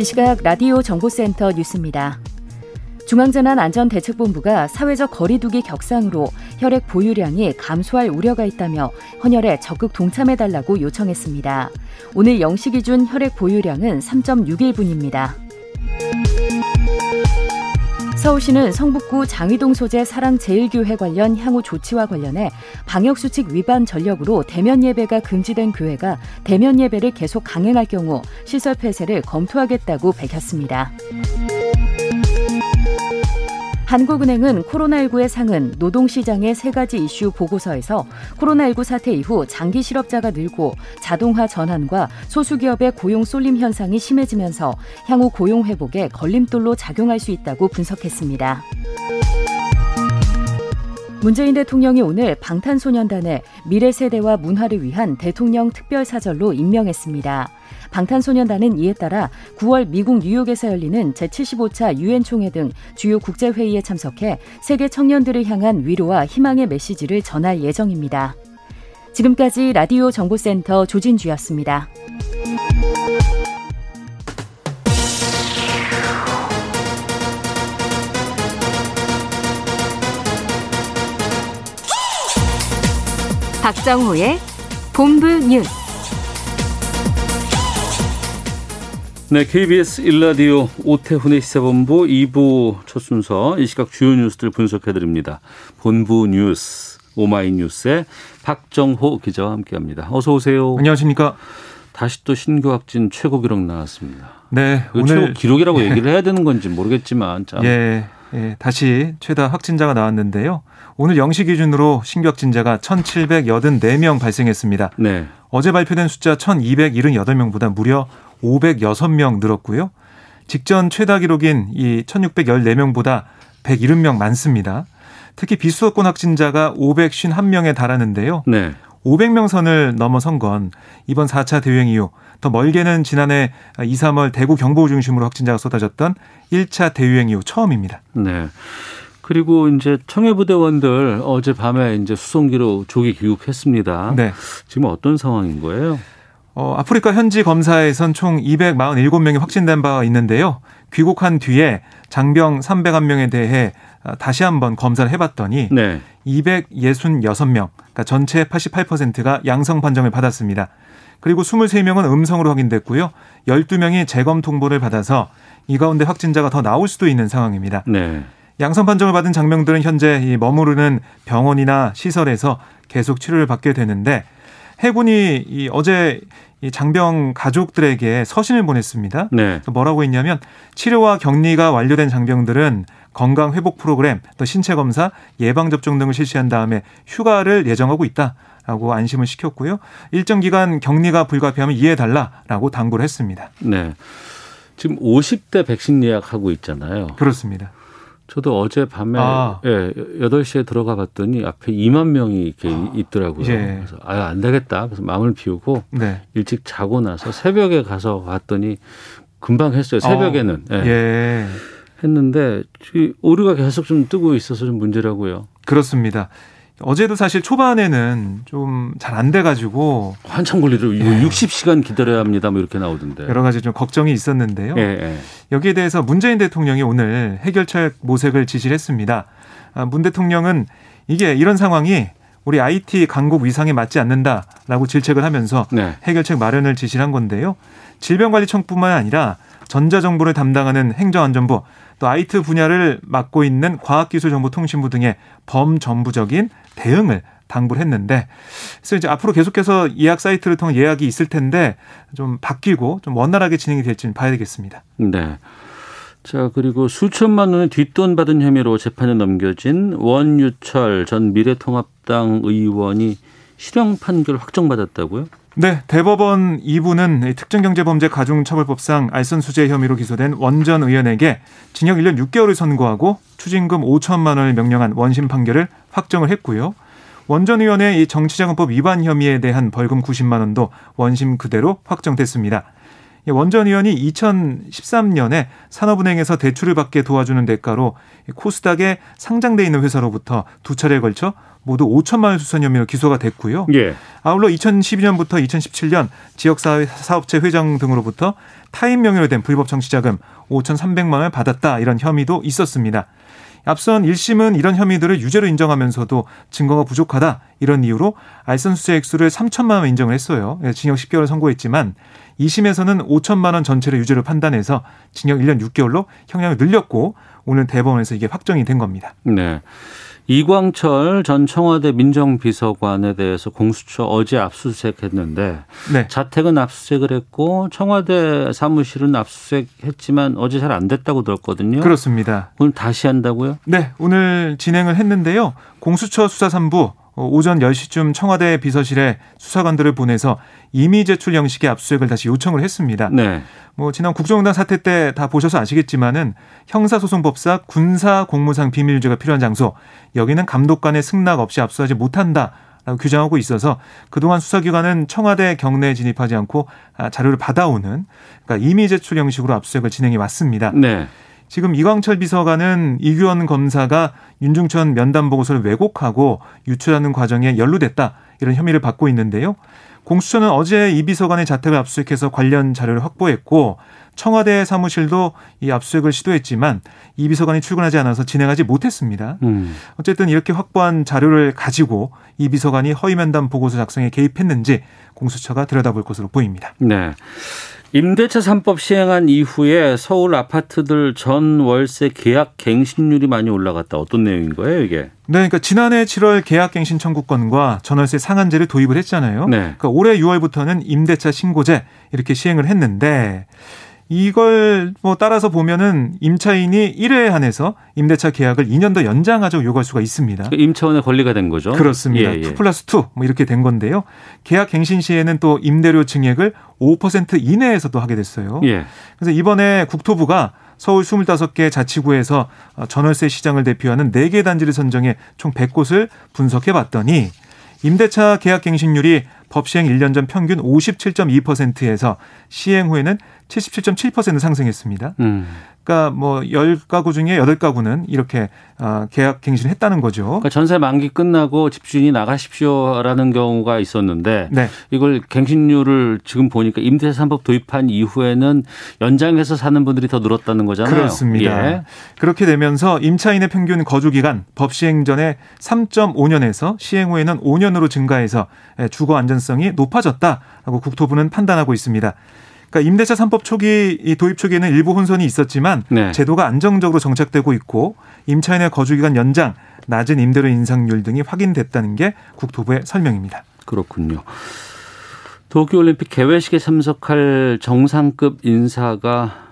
이 시각 라디오 정보센터 뉴스입니다. 중앙재난안전대책본부가 사회적 거리두기 격상으로 혈액 보유량이 감소할 우려가 있다며 헌혈에 적극 동참해달라고 요청했습니다. 오늘 0시 기준 혈액 보유량은 3.61분입니다. 서울시는 성북구 장위동 소재 사랑제일교회 관련 향후 조치와 관련해 방역수칙 위반 전력으로 대면 예배가 금지된 교회가 대면 예배를 계속 강행할 경우 시설 폐쇄를 검토하겠다고 밝혔습니다. 한국은행은 코로나19의 상은 노동시장의 세 가지 이슈 보고서에서 코로나19 사태 이후 장기 실업자가 늘고 자동화 전환과 소수기업의 고용 쏠림 현상이 심해지면서 향후 고용 회복에 걸림돌로 작용할 수 있다고 분석했습니다. 문재인 대통령이 오늘 방탄소년단의 미래 세대와 문화를 위한 대통령 특별사절로 임명했습니다. 방탄소년단은 이에 따라 9월 미국 뉴욕에서 열리는 제75차 유엔 총회 등 주요 국제 회의에 참석해 세계 청년들을 향한 위로와 희망의 메시지를 전할 예정입니다. 지금까지 라디오 정보센터 조진주였습니다. 박정호의 본부 뉴스. 네, KBS 일라디오 오태훈의 시사본부 2부 첫 순서 이 시각 주요 뉴스들 분석해드립니다. 본부 뉴스 오마이뉴스의 박정호 기자와 함께합니다. 어서 오세요. 안녕하십니까. 다시 또 신규 확진 최고 기록 나왔습니다. 네, 오늘 최고 기록이라고 얘기를 해야 되는 건지 모르겠지만 참. 예, 예, 다시 최다 확진자가 나왔는데요. 오늘 0시 기준으로 신규 확진자가 1,784명 발생했습니다. 네. 어제 발표된 숫자 1,278명보다 무려 506명 늘었고요. 직전 최다 기록인 이 1,614명보다 170명 많습니다. 특히 비수도권 확진자가 551명에 달하는데요. 네. 500명 선을 넘어선 건 이번 4차 대유행 이후 더 멀게는 지난해 2, 3월 대구 경북 중심으로 확진자가 쏟아졌던 1차 대유행 이후 처음입니다. 네. 그리고 이제 청해부대원들 어젯밤에 이제 수송기로 조기 귀국했습니다. 네. 지금 어떤 상황인 거예요? 어, 아프리카 현지 검사에선 총 247명이 확진된 바가 있는데요. 귀국한 뒤에 장병 301명에 대해 다시 한번 검사를 해봤더니 네. 266명, 그러니까 전체 88%가 양성 판정을 받았습니다. 그리고 23명은 음성으로 확인됐고요. 12명이 재검 통보를 받아서 이 가운데 확진자가 더 나올 수도 있는 상황입니다. 네. 양성 판정을 받은 장병들은 현재 이 머무르는 병원이나 시설에서 계속 치료를 받게 되는데 해군이 이 어제 이 장병 가족들에게 서신을 보냈습니다. 네. 뭐라고 했냐면 치료와 격리가 완료된 장병들은 건강 회복 프로그램, 또 신체 검사, 예방 접종 등을 실시한 다음에 휴가를 예정하고 있다 라고 안심을 시켰고요. 일정 기간 격리가 불가피하면 이해해 달라라고 당부를 했습니다. 네. 지금 50대 백신 예약하고 있잖아요. 그렇습니다. 저도 어제 밤에 아. 예, 8시에 들어가 봤더니 앞에 2만 명이 이렇게 있더라고요. 예. 그래서 아유, 안 되겠다. 그래서 마음을 비우고 네. 일찍 자고 나서 새벽에 가서 봤더니 금방 했어요. 새벽에는. 어, 예. 예. 했는데 이 오류가 계속 좀 뜨고 있어서 좀 문제라고요. 그렇습니다. 어제도 사실 초반에는 좀 잘 안 돼가지고 한참 걸리더라고요. 이거 예. 60시간 기다려야 합니다. 뭐 이렇게 나오던데. 여러 가지 좀 걱정이 있었는데요. 예, 예. 여기에 대해서 문재인 대통령이 오늘 해결책 모색을 지시를 했습니다. 아, 문 대통령은 이게 이런 상황이 우리 IT 강국 위상에 맞지 않는다라고 질책을 하면서 네. 해결책 마련을 지시를 한 건데요. 질병관리청뿐만 아니라 전자정보를 담당하는 행정안전부 또 IT 분야를 맡고 있는 과학기술정보통신부 등의 범정부적인 대응을 당부를 했는데 그래서 이제 앞으로 계속해서 예약 사이트를 통한 예약이 있을 텐데 좀 바뀌고 좀 원활하게 진행이 될지는 봐야 되겠습니다. 네. 자, 그리고 수천만 원의 뒷돈 받은 혐의로 재판에 넘겨진 원유철 전 미래통합당 의원이 실형 판결 확정받았다고요? 네, 대법원 2부는 특정경제범죄 가중처벌법상 알선수재 혐의로 기소된 원전 의원에게 징역 1년 6개월을 선고하고 추징금 5천만 원을 명령한 원심 판결을 확정을 했고요. 원전 의원의 이 정치자금법 위반 혐의에 대한 벌금 90만 원도 원심 그대로 확정됐습니다. 원전 의원이 2013년에 산업은행에서 대출을 받게 도와주는 대가로 코스닥에 상장돼 있는 회사로부터 두 차례에 걸쳐 모두 5천만 원 수선 혐의로 기소가 됐고요. 예. 아울러 2012년부터 2017년 지역사회 사업체 회장 등으로부터 타인 명의로 된 불법 정치자금 5,300만 원을 받았다 이런 혐의도 있었습니다. 앞선 1심은 이런 혐의들을 유죄로 인정하면서도 증거가 부족하다 이런 이유로 알선 수재 액수를 3천만 원 인정을 했어요. 징역 10개월을 선고했지만 2심에서는 5천만 원 전체를 유죄로 판단해서 징역 1년 6개월로 형량을 늘렸고 오늘 대법원에서 이게 확정이 된 겁니다. 네. 이광철 전 청와대 민정비서관에 대해서 공수처 어제 압수수색했는데 네. 자택은 압수수색을 했고 청와대 사무실은 압수수색했지만 어제 잘 안 됐다고 들었거든요. 그렇습니다. 오늘 다시 한다고요? 네, 오늘 진행을 했는데요. 공수처 수사 3부 어, 오전 10시쯤 청와대 비서실에 수사관들을 보내서 이미 제출 형식의 압수수색을 다시 요청을 했습니다. 네. 뭐 지난 국정농단 사태 때 다 보셔서 아시겠지만은 형사소송법사 군사 공무상 비밀 유지가 필요한 장소 여기는 감독 관의 승낙 없이 압수하지 못한다. 라고 규정하고 있어서 그동안 수사기관은 청와대 경내에 진입하지 않고 아, 자료를 받아오는 그러니까 이미 제출 형식으로 압수수색을 진행해 왔습니다. 네. 지금 이광철 비서관은 이규원 검사가 윤중천 면담 보고서를 왜곡하고 유출하는 과정에 연루됐다 이런 혐의를 받고 있는데요. 공수처는 어제 이 비서관의 자택을 압수수색해서 관련 자료를 확보했고 청와대 사무실도 이 압수수색을 시도했지만 이 비서관이 출근하지 않아서 진행하지 못했습니다. 음. 어쨌든 이렇게 확보한 자료를 가지고 이 비서관이 허위 면담 보고서 작성에 개입했는지 공수처가 들여다볼 것으로 보입니다. 네. 임대차 3법 시행한 이후에 서울 아파트들 전 월세 계약 갱신률이 많이 올라갔다. 어떤 내용인 거예요, 이게? 네, 그러니까 지난해 7월 계약 갱신 청구권과 전월세 상한제를 도입을 했잖아요. 네. 그러니까 올해 6월부터는 임대차 신고제 이렇게 시행을 했는데 이걸 뭐 따라서 보면은 임차인이 1회에 한해서 임대차 계약을 2년 더 연장하자고 요구할 수가 있습니다. 그 임차원의 권리가 된 거죠. 그렇습니다. 예, 예. 2 플러스 2 뭐 이렇게 된 건데요. 계약 갱신 시에는 또 임대료 증액을 5% 이내에서 도 하게 됐어요. 예. 그래서 이번에 국토부가 서울 25개 자치구에서 전월세 시장을 대표하는 4개 단지를 선정해 총 100곳을 분석해 봤더니 임대차 계약 갱신률이 법 시행 1년 전 평균 57.2%에서 시행 후에는 77.7% 상승했습니다. 음. 그러니까 뭐 10가구 중에 8가구는 이렇게 어, 계약 갱신을 했다는 거죠. 그러니까 전세 만기 끝나고 집주인이 나가십시오라는 경우가 있었는데 네. 이걸 갱신률을 지금 보니까 임대차 3법 도입한 이후에는 연장해서 사는 분들이 더 늘었다는 거잖아요. 그렇습니다. 예. 그렇게 되면서 임차인의 평균 거주 기간 법 시행 전에 3.5년에서 시행 후에는 5년으로 증가해서 주거 안전성이 높아졌다라고 국토부는 판단하고 있습니다. 그러니까 임대차 3법 초기 도입 초기에는 일부 혼선이 있었지만 네. 제도가 안정적으로 정착되고 있고 임차인의 거주 기간 연장, 낮은 임대료 인상률 등이 확인됐다는 게 국토부의 설명입니다. 그렇군요. 도쿄올림픽 개회식에 참석할 정상급 인사가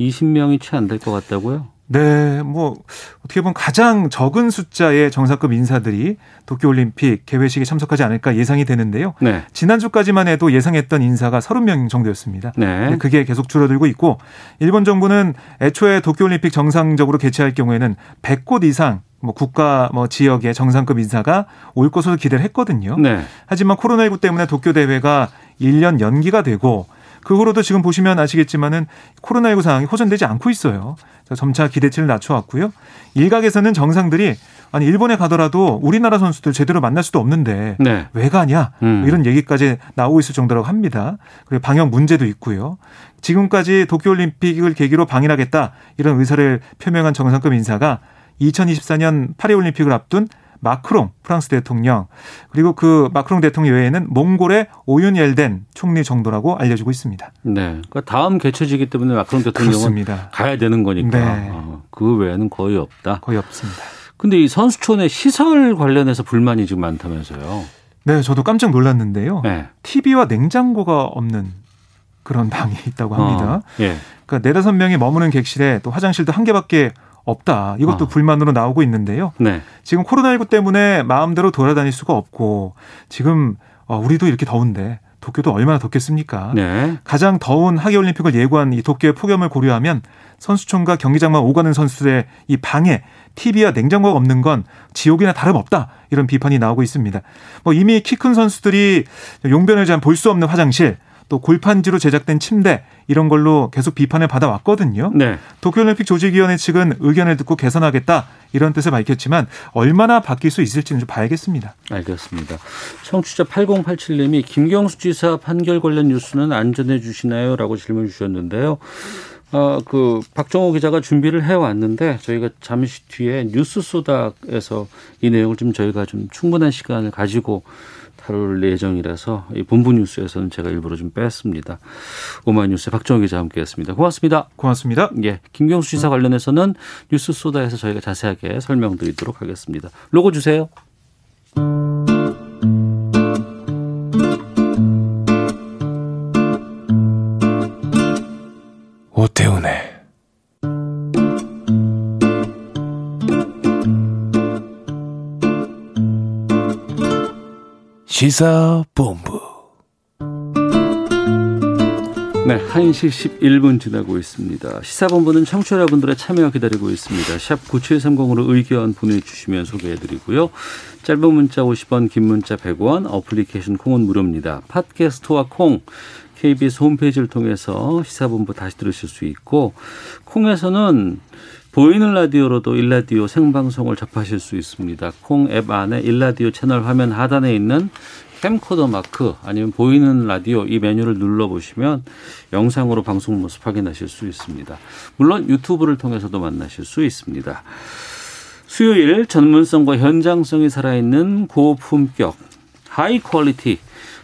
20명이 채 안 될 것 같다고요? 네, 뭐 어떻게 보면 가장 적은 숫자의 정상급 인사들이 도쿄올림픽 개회식에 참석하지 않을까 예상이 되는데요. 네. 지난주까지만 해도 예상했던 인사가 30명 정도였습니다. 네. 그게 계속 줄어들고 있고 일본 정부는 애초에 도쿄올림픽 정상적으로 개최할 경우에는 100곳 이상 뭐 국가 뭐 지역의 정상급 인사가 올 것으로 기대를 했거든요. 네. 하지만 코로나19 때문에 도쿄 대회가 1년 연기가 되고 그 후로도 지금 보시면 아시겠지만은 코로나19 상황이 호전되지 않고 있어요. 점차 기대치를 낮춰왔고요. 일각에서는 정상들이 아니 일본에 가더라도 우리나라 선수들 제대로 만날 수도 없는데 네. 왜 가냐 음. 이런 얘기까지 나오고 있을 정도라고 합니다. 그리고 방역 문제도 있고요. 지금까지 도쿄올림픽을 계기로 방일하겠다 이런 의사를 표명한 정상급 인사가 2024년 파리올림픽을 앞둔 마크롱 프랑스 대통령 그리고 그 마크롱 대통령 외에는 몽골의 오윤엘덴 총리 정도라고 알려지고 있습니다. 네, 그러니까 다음 개최지기 때문에 마크롱 대통령은 그렇습니다. 가야 되는 거니까 네. 어, 그 외에는 거의 없다. 거의 없습니다. 근데 이 선수촌의 시설 관련해서 불만이 지금 많다면서요? 네, 저도 깜짝 놀랐는데요. 네. TV와 냉장고가 없는 그런 방이 있다고 합니다. 어, 예. 그러니까 네다섯 명이 머무는 객실에 또 화장실도 한 개밖에 없다. 이것도 어. 불만으로 나오고 있는데요. 네. 지금 코로나19 때문에 마음대로 돌아다닐 수가 없고 지금 어, 우리도 이렇게 더운데 도쿄도 얼마나 덥겠습니까? 네. 가장 더운 하계 올림픽을 예고한 이 도쿄의 폭염을 고려하면 선수촌과 경기장만 오가는 선수들의 이 방에 TV와 냉장고가 없는 건 지옥이나 다름없다. 이런 비판이 나오고 있습니다. 뭐 이미 키 큰 선수들이 용변을 잘 볼 수 없는 화장실, 또 골판지로 제작된 침대 이런 걸로 계속 비판을 받아왔거든요. 네. 도쿄올림픽 조직위원회 측은 의견을 듣고 개선하겠다 이런 뜻을 밝혔지만 얼마나 바뀔 수 있을지는 좀 봐야겠습니다. 알겠습니다. 청취자 8087님이 김경수 지사 판결 관련 뉴스는 안 전해 주시나요? 라고 질문 주셨는데요. 아, 그 박정호 기자가 준비를 해 왔는데 저희가 잠시 뒤에 뉴스 소닥에서 이 내용을 좀 저희가 좀 충분한 시간을 가지고 다룰 예정이라서 이 본부 뉴스에서는 제가 일부러 좀 뺐습니다. 오마이뉴스 박정호 기자 함께했습니다. 고맙습니다. 고맙습니다. 예, 김경수 지사 관련해서는 뉴스 소다에서 저희가 자세하게 설명드리도록 하겠습니다. 로고 주세요. 오태훈의 시사본부 네, 1시 11분 지나고 있습니다. 시사본부는 청취자 여러분들의 참여 기다리고 있습니다. 샵 9730으로 의견 보내주시면 소개해드리고요. 짧은 문자 50원, 긴 문자 100원, 어플리케이션 콩은 무료입니다. 팟캐스트와 콩, KBS 홈페이지를 통해서 시사본부 다시 들으실 수 있고 콩에서는 보이는 라디오로도 일라디오 생방송을 접하실 수 있습니다. 콩 앱 안에 일라디오 채널 화면 하단에 있는 캠코더 마크 아니면 보이는 라디오 이 메뉴를 눌러보시면 영상으로 방송 모습 확인하실 수 있습니다. 물론 유튜브를 통해서도 만나실 수 있습니다. 수요일 전문성과 현장성이 살아있는 고품격 high quality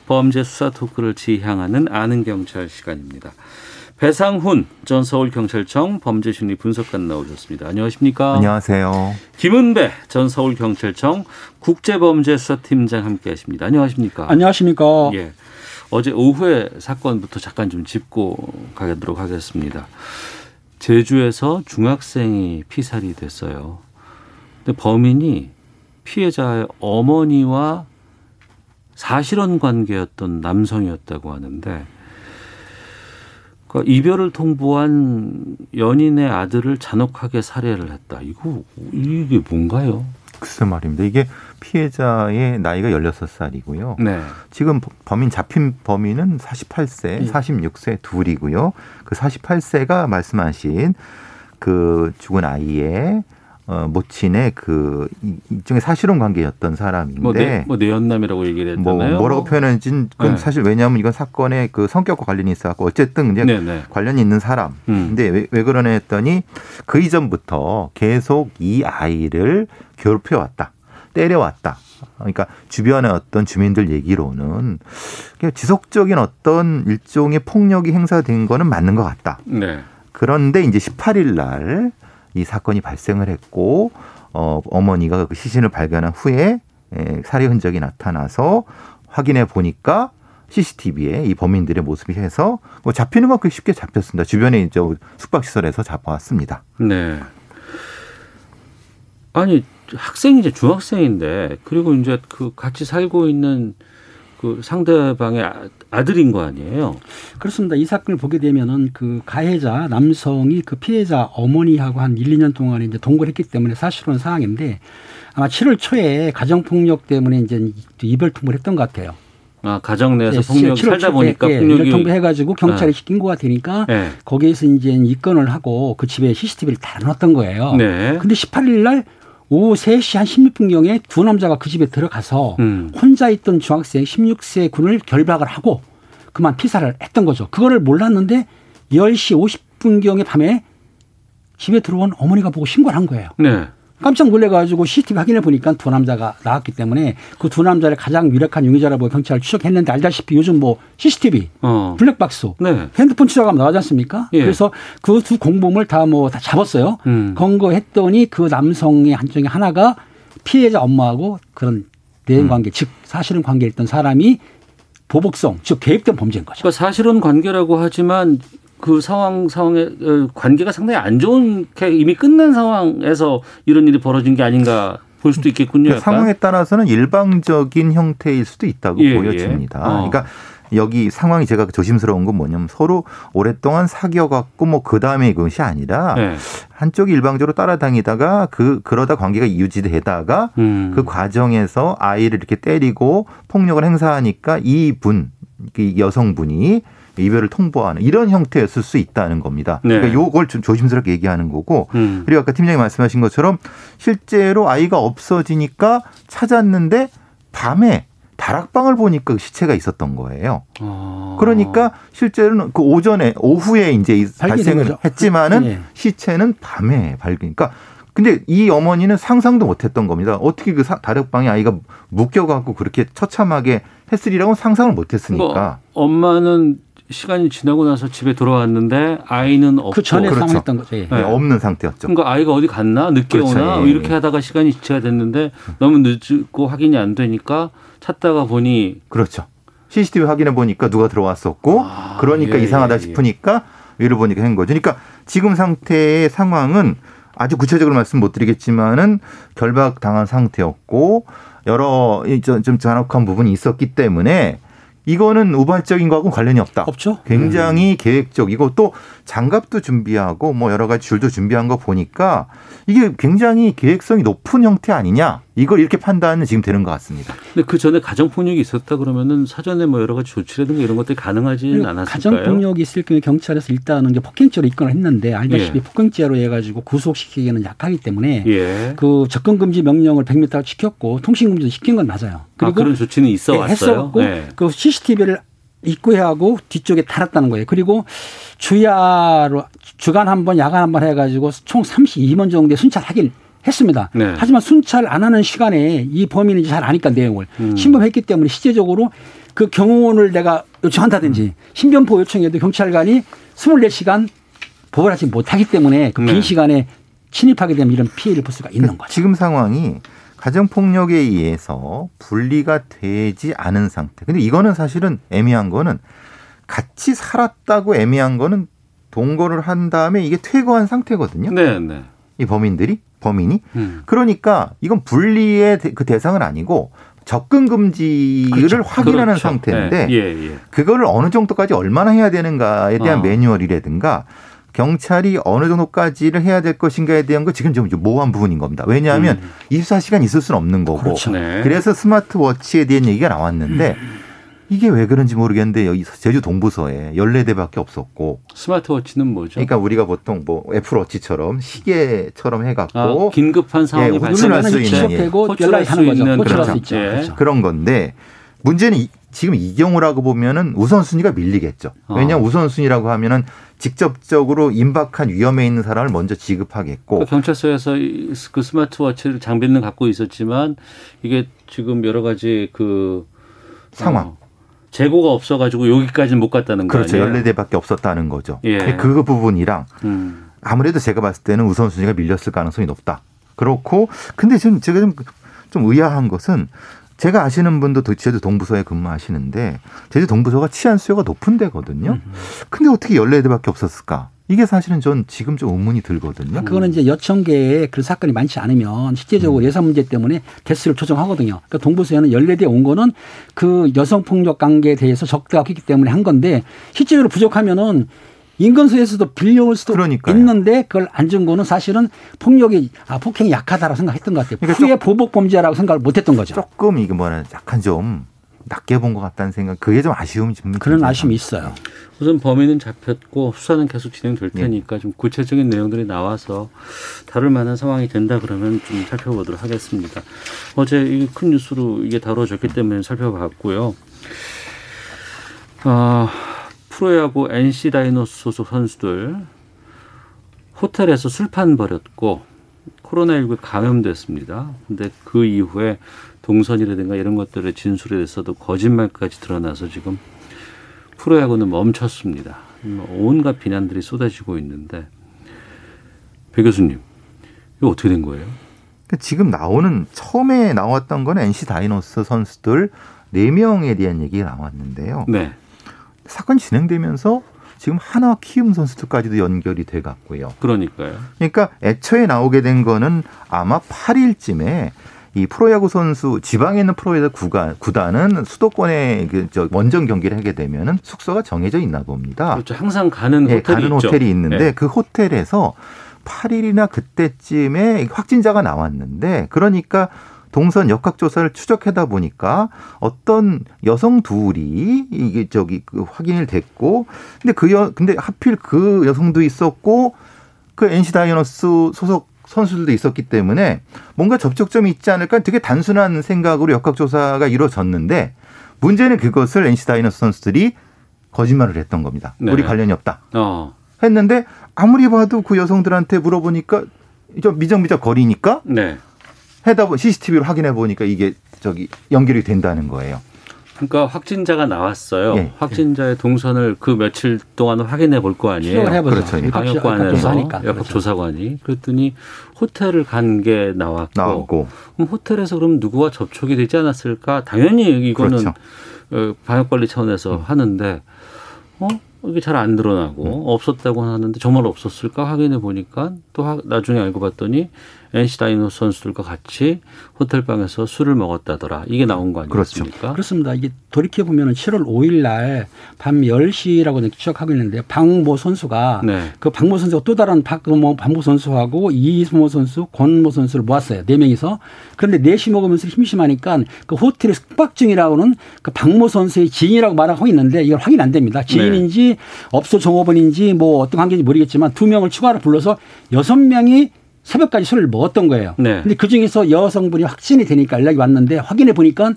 범죄 수사 토크를 지향하는 아는 경찰 시간입니다. 배상훈 전 서울경찰청 범죄심리 분석관 나오셨습니다. 안녕하십니까? 안녕하세요. 김은배 전 서울경찰청 국제범죄수사팀장 함께하십니다. 안녕하십니까? 안녕하십니까? 예. 어제 오후에 사건부터 잠깐 좀 짚고 가도록 하겠습니다. 제주에서 중학생이 피살이 됐어요. 근데 범인이 피해자의 어머니와 사실혼 관계였던 남성이었다고 하는데 그러니까 이별을 통보한 연인의 아들을 잔혹하게 살해를 했다. 이거 이게 뭔가요? 글쎄 말입니다. 이게 피해자의 나이가 16살이고요. 네. 지금 범인 잡힌 범인은 48세, 46세 둘이고요. 그 48세가 말씀하신 그 죽은 아이의 어, 모친의 그 일종의 사실혼 관계였던 사람인데 뭐, 내, 뭐 내연남이라고 얘기를 뭐 했잖아요. 뭐라고 표현했는지는 그건 네. 사실 왜냐하면 이건 사건의 그 성격과 관련이 있어갖고 어쨌든 이제 네, 네. 관련이 있는 사람. 음. 근데 왜, 왜 그러냐 했더니 그 이전부터 계속 이 아이를 괴롭혀 왔다. 때려왔다. 그러니까 주변의 어떤 주민들 얘기로는 지속적인 어떤 일종의 폭력이 행사된 거는 맞는 것 같다. 네. 그런데 이제 18일 날 이 사건이 발생을 했고 어 어머니가 그 시신을 발견한 후에 에, 살해 흔적이 나타나서 확인해 보니까 CCTV에 이 범인들의 모습이 해서 뭐 잡히는 건꽤 쉽게 잡혔습니다. 주변에 이제 숙박시설에서 잡아왔습니다. 네. 아니 학생이 이제 중학생인데 그리고 이제 그 같이 살고 있는 그 상대방의 아- 아들인 거 아니에요? 그렇습니다. 이 사건을 보게 되면은 그 가해자 남성이 그 피해자 어머니하고 한 1, 2년 동안 이제 동거를 했기 때문에 사실은 상황인데 아마 7월 초에 가정폭력 때문에 이제 이별 통보를 했던 것 같아요. 아 가정 내에서 예, 폭력이 7월 살다 보니까 예, 폭력이 이별 통보 해가지고 경찰에 네. 신고가 되니까 네. 거기에서 이제 입건을 하고 그 집에 CCTV를 달아놨던 거예요. 네. 근데 18일 날 오후 3시 한 16분경에 두 남자가 그 집에 들어가서 음. 혼자 있던 중학생 16세 군을 결박을 하고 그만 피살을 했던 거죠. 그거를 몰랐는데 10시 50분경에 밤에 집에 들어온 어머니가 보고 신고를 한 거예요. 네. 깜짝 놀래가지고 CCTV 확인해 보니까 두 남자가 나왔기 때문에 그 두 남자를 가장 유력한 용의자라고 경찰 추적했는데 알다시피 요즘 뭐 CCTV, 어. 블랙박스, 네. 핸드폰 추적하면 나오지 않습니까? 예. 그래서 그 두 공범을 다 뭐다 잡았어요. 음. 검거했더니 그 남성의 한쪽에 하나가 피해자 엄마하고 그런 대인 관계, 즉 사실은 관계에 있던 사람이 보복성, 즉 계획된 범죄인 거죠. 그러니까 사실은 관계라고 하지만 그 상황 상황의 어, 관계가 상당히 안 좋게 이미 끝난 상황에서 이런 일이 벌어진 게 아닌가 볼 수도 있겠군요. 그. 상황에 따라서는 일방적인 형태일 수도 있다고 예, 보여집니다. 예. 어. 그러니까 여기 상황이 제가 조심스러운 건 뭐냐면 서로 오랫동안 사귀어 갖고 뭐 그 다음에 이것이 아니라 네. 한쪽이 일방적으로 따라다니다가 그 그러다 관계가 유지되다가 음. 그 과정에서 아이를 이렇게 때리고 폭력을 행사하니까 이분 이 여성분이 이별을 통보하는 이런 형태였을 수 있다는 겁니다. 네. 그러니까 요걸 좀 조심스럽게 얘기하는 거고 음. 그리고 아까 팀장님 말씀하신 것처럼 실제로 아이가 없어지니까 찾았는데 밤에 다락방을 보니까 그 시체가 있었던 거예요. 어. 그러니까 실제로는 그 오전에 오후에 이제 발생을. 했지만은 예. 시체는 밤에 발견. 그러니까 근데 이 어머니는 상상도 못했던 겁니다. 어떻게 그 사- 다락방에 아이가 묶여갖고 그렇게 처참하게 했으리라고 상상을 못했으니까. 뭐 엄마는 시간이 지나고 나서 집에 돌아왔는데 아이는 없고 그 전에 그렇죠. 상황했던 거죠. 예. 네, 없는 상태였죠. 그러니까 아이가 어디 갔나 늦게 그렇죠. 오나 예, 이렇게 예. 하다가 시간이 지체가 됐는데 너무 늦고 확인이 안 되니까 찾다가 보니 그렇죠. CCTV 확인해 보니까 누가 들어왔었고 아, 그러니까 예, 이상하다 예, 예. 싶으니까 위로 보니까 한 거죠. 그러니까 지금 상태의 상황은 아주 구체적으로 말씀 못 드리겠지만은 결박 당한 상태였고 여러 이 좀, 좀 잔혹한 부분이 있었기 때문에 이거는 우발적인 거하고 관련이 없다. 없죠. 굉장히 계획적이고 또 장갑도 준비하고 뭐 여러 가지 줄도 준비한 거 보니까 이게 굉장히 계획성이 높은 형태 아니냐 이걸 이렇게 판단은 지금 되는 것 같습니다. 근데 그 전에 가정 폭력이 있었다 그러면은 사전에 뭐 여러 가지 조치라든가 이런 것들이 가능하지는 않았을까요? 가정 폭력이 있을 경우에 경찰에서 일단은 이제 폭행죄로 입건을 했는데 알다시피 예. 폭행죄로 해가지고 구속시키기에는 약하기 때문에 예. 그 접근 금지 명령을 100m 지켰고 통신 금지도 시킨 건 맞아요. 아, 그런 조치는 있어 예, 왔어요. 했었고 네. 그 CCTV를 입구해하고 뒤쪽에 달았다는 거예요. 그리고 주야로 주간 한 번, 야간 한 번 해가지고 총 32번 정도의 순찰하긴 했습니다. 네. 하지만 순찰 안 하는 시간에 이 범인인지 잘 아니까 내용을 음. 신범했기 때문에 실제적으로 그 경호원을 내가 요청한다든지 음. 신변포 요청해도 경찰관이 24시간 보호를 하지 못하기 때문에 그빈 네. 시간에 침입하게 되면 이런 피해를 볼 수가 있는 거죠. 지금 상황이 가정폭력에 의해서 분리가 되지 않은 상태. 근데 이거는 사실은 애매한 거는 같이 살았다고 애매한 거는 동거를 한 다음에 이게 퇴거한 상태거든요. 네, 네. 이 범인들이 범인이 음. 그러니까 이건 분리의 대- 그 대상은 아니고 접근 금지를 그렇죠. 확인하는 그렇죠. 상태인데 네. 예, 예. 그거를 어느 정도까지 얼마나 해야 되는가에 대한 어. 매뉴얼이라든가 경찰이 어느 정도까지를 해야 될 것인가에 대한 거 지금 좀 모호한 부분인 겁니다. 왜냐하면 음. 24시간 있을 수는 없는 거고. 그렇죠. 네. 그래서 스마트워치에 대한 얘기가 나왔는데 이게 왜 그런지 모르겠는데 여기 제주 동부서에 14대밖에 없었고 스마트워치는 뭐죠? 그러니까 우리가 보통 뭐 애플워치처럼 시계처럼 해갖고 아, 긴급한 상황이 예, 발생할 수수 있는 수 가는 거죠. 있는 호출할 그렇죠. 수 있죠. 예. 그렇죠. 그런 건데 문제는 이- 지금 이 경우라고 보면은 우선순위가 밀리겠죠. 왜냐하면 어. 우선순위라고 하면은 직접적으로 임박한 위험에 있는 사람을 먼저 지급하겠고 그 경찰서에서 이- 그 스마트워치를 장비는 갖고 있었지만 이게 지금 여러 가지 그 상황. 어, 재고가 없어가지고 여기까지는 못 갔다는 거 그렇죠. 아니에요? 14대밖에 없었다는 거죠. 예. 그 부분이랑 음. 아무래도 제가 봤을 때는 우선순위가 밀렸을 가능성이 높다. 그렇고 근데 지금 제가 좀, 좀 의아한 것은 제가 아시는 분도 도- 제주 동부서에 근무하시는데 제주 동부서가 치안 수요가 높은 데거든요. 근데 어떻게 14대밖에 없었을까? 이게 사실은 전 지금 좀 의문이 들거든요. 그거는 이제 여청계에 그런 사건이 많지 않으면 실제적으로 음. 예산 문제 때문에 개수를 조정하거든요. 그러니까 동부서에는 14대 온 거는 그 여성폭력 관계에 대해서 적대가 있기 때문에 한 건데 실제로 부족하면은 인건소에서도 빌려올 수도 그러니까요. 있는데 그걸 안 준 거는 사실은 폭력이 아 폭행이 약하다라고 생각했던 것 같아요. 그러니까 후에 보복 범죄라고 생각을 못했던 거죠. 조금 이게 뭐냐 약간 좀 낮게 본 것 같다는 생각. 그게 좀 아쉬움이 좀 그런 아쉬움이. 있어요. 우선 범인은 잡혔고 수사는 계속 예. 진행될 테니까 좀 구체적인 내용들이 나와서 다룰 만한 상황이 된다 그러면 좀 살펴보도록 하겠습니다. 어제 이큰 뉴스로 이게 다뤄졌기 때문에 살펴봤고요. 아, 프로야구 NC 다이노스 소속 선수들 호텔에서 술판 벌였고 코로나19에 감염됐습니다. 근데 그 이후에 동선이라든가 이런 것들의 진술에 대해서도 거짓말까지 드러나서 지금 프로야구는 멈췄습니다. 뭐 온갖 비난들이 쏟아지고 있는데 배 교수님 이거 어떻게 된 거예요? 그러니까 지금 나오는 처음에 나왔던 거는 NC 다이노스 선수들 4명에 대한 얘기가 나왔는데요. 네. 사건이 진행되면서 지금 하나 키움 선수들까지도 연결이 돼 갔고요. 그러니까요. 그러니까 애초에 나오게 된 거는 아마 8일쯤에 이 프로야구 선수 지방에 있는 프로야구 구간 구단은 수도권에 그저 원정 경기를 하게 되면은 숙소가 정해져 있나 봅니다. 그렇죠. 항상 가는 예, 호텔이 가는 있죠. 호텔이 있는데 예. 그 호텔에서 8일이나 그때쯤에 확진자가 나왔는데 그러니까 동선 역학조사를 추적하다 보니까 어떤 여성 둘이 이게 저기 그 확인이 됐고 근데 그 여, 근데 하필 그 여성도 있었고 그 NC 다이노스 소속 선수들도 있었기 때문에 뭔가 접촉점이 있지 않을까 되게 단순한 생각으로 역학조사가 이루어졌는데 문제는 그것을 NC 다이노스 선수들이 거짓말을 했던 겁니다. 네. 우리 관련이 없다. 어. 했는데 아무리 봐도 그 여성들한테 물어보니까 저 미적미적 거리니까 네. 해다 보 CCTV로 확인해 보니까 이게 저기 연결이 된다는 거예요. 그러니까 확진자가 나왔어요. 예. 확진자의 동선을 그 며칠 동안 확인해 볼 거 아니에요. 그렇죠. 예. 방역관에서. 그렇죠. 역학조사관이 그랬더니 호텔을 간 게 나왔고, 나오고 그럼 호텔에서 그럼 누구와 접촉이 되지 않았을까? 당연히 이거는 그렇죠. 어, 방역관리 차원에서 하는데 어 이게 잘 안 드러나고 없었다고 하는데 정말 없었을까 확인해 보니까 또 하- 나중에 알고 봤더니 NC 다이노스 선수들과 같이 호텔 방에서 술을 먹었다더라. 이게 나온 거 그렇죠. 아니겠습니까? 그렇습니다. 이게 돌이켜 보면 은 7월 5일 날 밤 10시라고 추적하고 있는데 박모 선수가 네. 그 박모 선수가 또 다른 박모 박모 선수하고 이수모 선수, 권모 선수를 모았어요. 네 명이서. 그런데 넷이 먹으면서 심심하니까 그 호텔의 숙박증이라고는 그 박모 선수의 지인이라고 말하고 있는데 이걸 확인 안 됩니다. 지인인지 업소 종업원인지 뭐 어떤 관계인지 모르겠지만 두 명을 추가로 불러서 여섯 명이 새벽까지 술을 먹었던 거예요. 네. 근데 그 중에서 여성분이 확진이 되니까 연락이 왔는데 확인해 보니까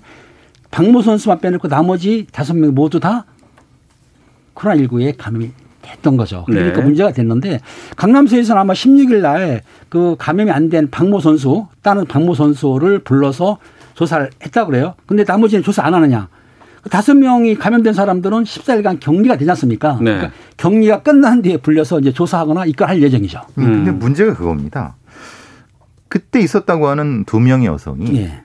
박모 선수만 빼놓고 나머지 다섯 명 모두 다 코로나19에 감염이 됐던 거죠. 그러니까 네. 문제가 됐는데 강남서에서는 아마 16일 날 그 감염이 안 된 박모 선수, 다른 박모 선수를 불러서 조사를 했다고 그래요. 근데 나머지는 조사 안 하느냐. 그 다섯 명이 감염된 사람들은 14일간 격리가 되지 않습니까? 네. 그러니까 격리가 끝난 뒤에 불려서 이제 조사하거나 이걸 예정이죠. 음, 근데 음. 문제가 그겁니다. 그때 있었다고 하는 두 명의 여성이 예.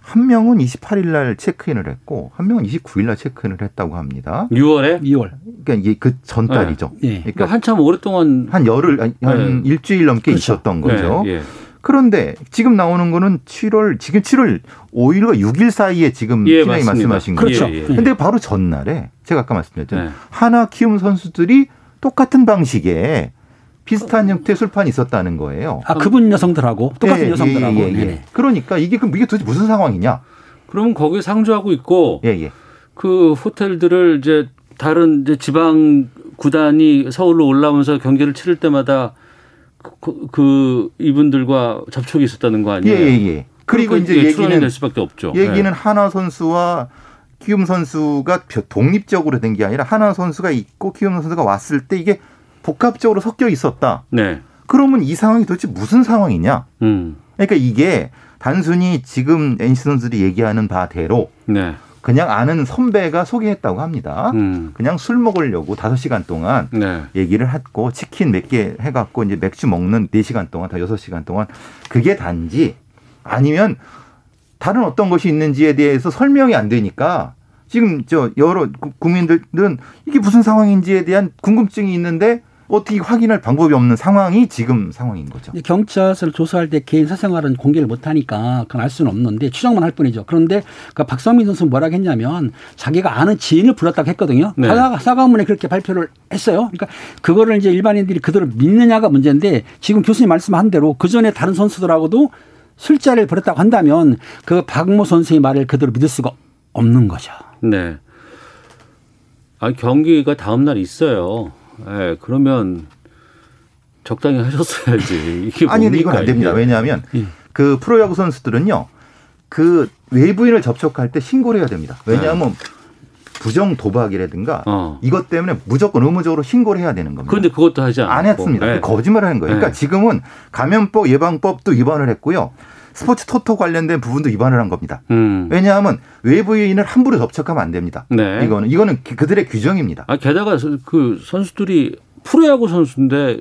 한 명은 28일 날 체크인을 했고 한 명은 29일 날 체크인을 했다고 합니다. 6월에 2월. 그러니까 이게 그 전달이죠. 예. 그러니까 그러니까 한참 오랫동안 한 열흘 한 네. 일주일 넘게 그렇죠. 있었던 거죠. 예, 예. 그런데 지금 나오는 거는 7월 지금 7월 5일과 6일 사이에 지금 예, 맞습니다. 말씀하신 그렇죠. 거죠. 예, 예. 근데 바로 전날에 제가 아까 말씀드렸죠. 네. 하나 키움 선수들이 똑같은 방식의 비슷한 형태의 술판이 있었다는 거예요. 아, 그분 여성들하고 똑같은 예, 여성들하고. 예, 예, 예. 네네. 그러니까 이게 그럼 이게 도대체 무슨 상황이냐? 그러면 거기 상주하고 있고 예, 예. 그 호텔들을 이제 다른 이제 지방 구단이 서울로 올라오면서 경기를 치를 때마다 그, 그 이분들과 접촉이 있었다는 거 예, 아니에요? 예, 예. 그리고 그러니까 이제 얘기는 될 수밖에 없죠. 얘기는 네. 하나 선수와 키움 선수가 독립적으로 된 게 아니라 하나 선수가 있고 키움 선수가 왔을 때 이게 복합적으로 섞여 있었다. 네. 그러면 이 상황이 도대체 무슨 상황이냐? 음. 그러니까 이게 단순히 지금 NC 선수들이 얘기하는 바대로 네. 그냥 아는 선배가 소개했다고 합니다. 음. 그냥 술 먹으려고 다섯 시간 동안 네. 얘기를 했고 치킨 몇 개 해갖고 이제 맥주 먹는 네시간 동안 다 여섯 시간 동안 그게 단지 아니면 다른 어떤 것이 있는지에 대해서 설명이 안 되니까 지금 저 여러 구- 국민들은 이게 무슨 상황인지에 대한 궁금증이 있는데 어떻게 확인할 방법이 없는 상황이 지금 상황인 거죠. 경찰서를 조사할 때 개인 사생활은 공개를 못 하니까 그건 알 수는 없는데 추정만 할 뿐이죠. 그런데 그 박성민 선수는 뭐라고 했냐면 자기가 아는 지인을 불렀다고 했거든요. 네. 사과, 사과문에 그렇게 발표를 했어요. 그러니까 그거를 이제 일반인들이 그대로 믿느냐가 문제인데 지금 교수님 말씀한 대로 그 전에 다른 선수들하고도 술자리를 벌였다고 한다면 그 박모 선수의 말을 그대로 믿을 수가 없는 거죠. 네. 아 경기가 다음 날 있어요. 예, 그러면 적당히 하셨어야지. 이게 아니 근데 이건 뭡니까, 안 됩니다. 이게? 왜냐하면 예. 그 프로야구 선수들은요 그 외부인을 접촉할 때 신고를 해야 됩니다. 왜냐하면 부정 도박이라든가 어. 이것 때문에 무조건 의무적으로 신고를 해야 되는 겁니다. 그런데 그것도 하지 않고. 안 했습니다. 예. 거짓말을 한 거예요. 그러니까 네. 지금은 감염법 예방법도 위반을 했고요. 스포츠 토토 관련된 부분도 위반을 한 겁니다. 음. 왜냐하면 외부인을 함부로 접촉하면 안 됩니다. 네. 이거는 이거는 그- 그들의 규정입니다. 아 게다가 서- 그 선수들이 프로야구 선수인데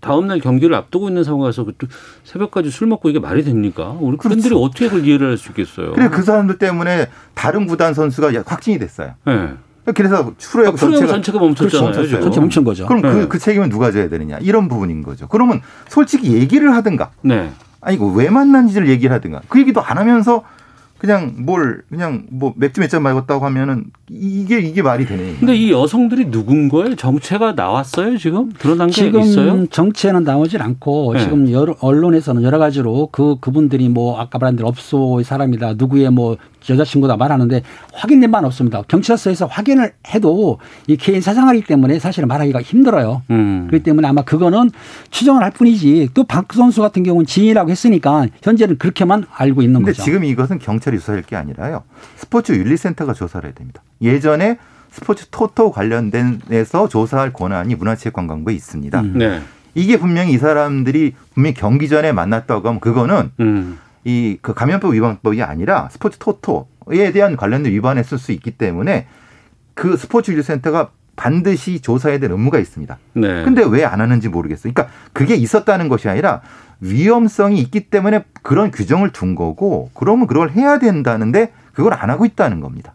다음 날 경기를 앞두고 있는 상황에서 그또 새벽까지 술 먹고 이게 말이 됩니까? 우리 팬들이 어떻게 그걸 이해를 할 수 있겠어요? 그래서 그 사람들 때문에 다른 구단 선수가 확진이 됐어요. 네. 그래서 프로야구 아, 프로야구 전체가 전체가 멈췄잖아요. 멈췄어요. 지금. 전체 멈춘 거죠. 그럼 그, 네. 그 책임은 누가 져야 되느냐 이런 부분인 거죠. 그러면 솔직히 얘기를 하든가 네. 아니 이거 왜 만난지를 얘기를 하든가. 그 얘기도 안 하면서 그냥 뭘 그냥 뭐 맥주 몇 잔 마셨다고 하면은 이게 이게 말이 되네. 근데 이 여성들이 누군 거예요? 정체가 나왔어요 지금 드러난 게 지금 있어요? 정체는 나오질 않고 네. 지금 여러 언론에서는 여러 가지로 그 그분들이 뭐 아까 말한 대로 업소의 사람이다 누구의 뭐 여자친구다 말하는데 확인된 바는 없습니다. 경찰서에서 확인을 해도 이 개인 사생활이기 때문에 사실은 말하기가 힘들어요. 음. 그렇기 때문에 아마 그거는 추정을 할 뿐이지 또 박 선수 같은 경우는 지인이라고 했으니까 현재는 그렇게만 알고 있는 근데 거죠. 지금 이것은 경찰 이 조사할 게 아니라요. 스포츠 윤리센터가 조사를 해야 됩니다. 예전에 스포츠 토토 관련된에서 조사할 권한이 문화체육관광부에 있습니다. 음. 네. 이게 분명히 이 사람들이 분명히 경기 전에 만났다고 하면 그거는 음. 이그 감염법 위반법이 아니라 스포츠 토토에 대한 관련된 위반했을 수 있기 때문에 그 스포츠 윤리센터가 반드시 조사해야 될 의무가 있습니다. 네. 근데 왜 안 하는지 모르겠어요. 그러니까 그게 있었다는 것이 아니라 위험성이 있기 때문에 그런 규정을 둔 거고 그러면 그걸 해야 된다는데 그걸 안 하고 있다는 겁니다.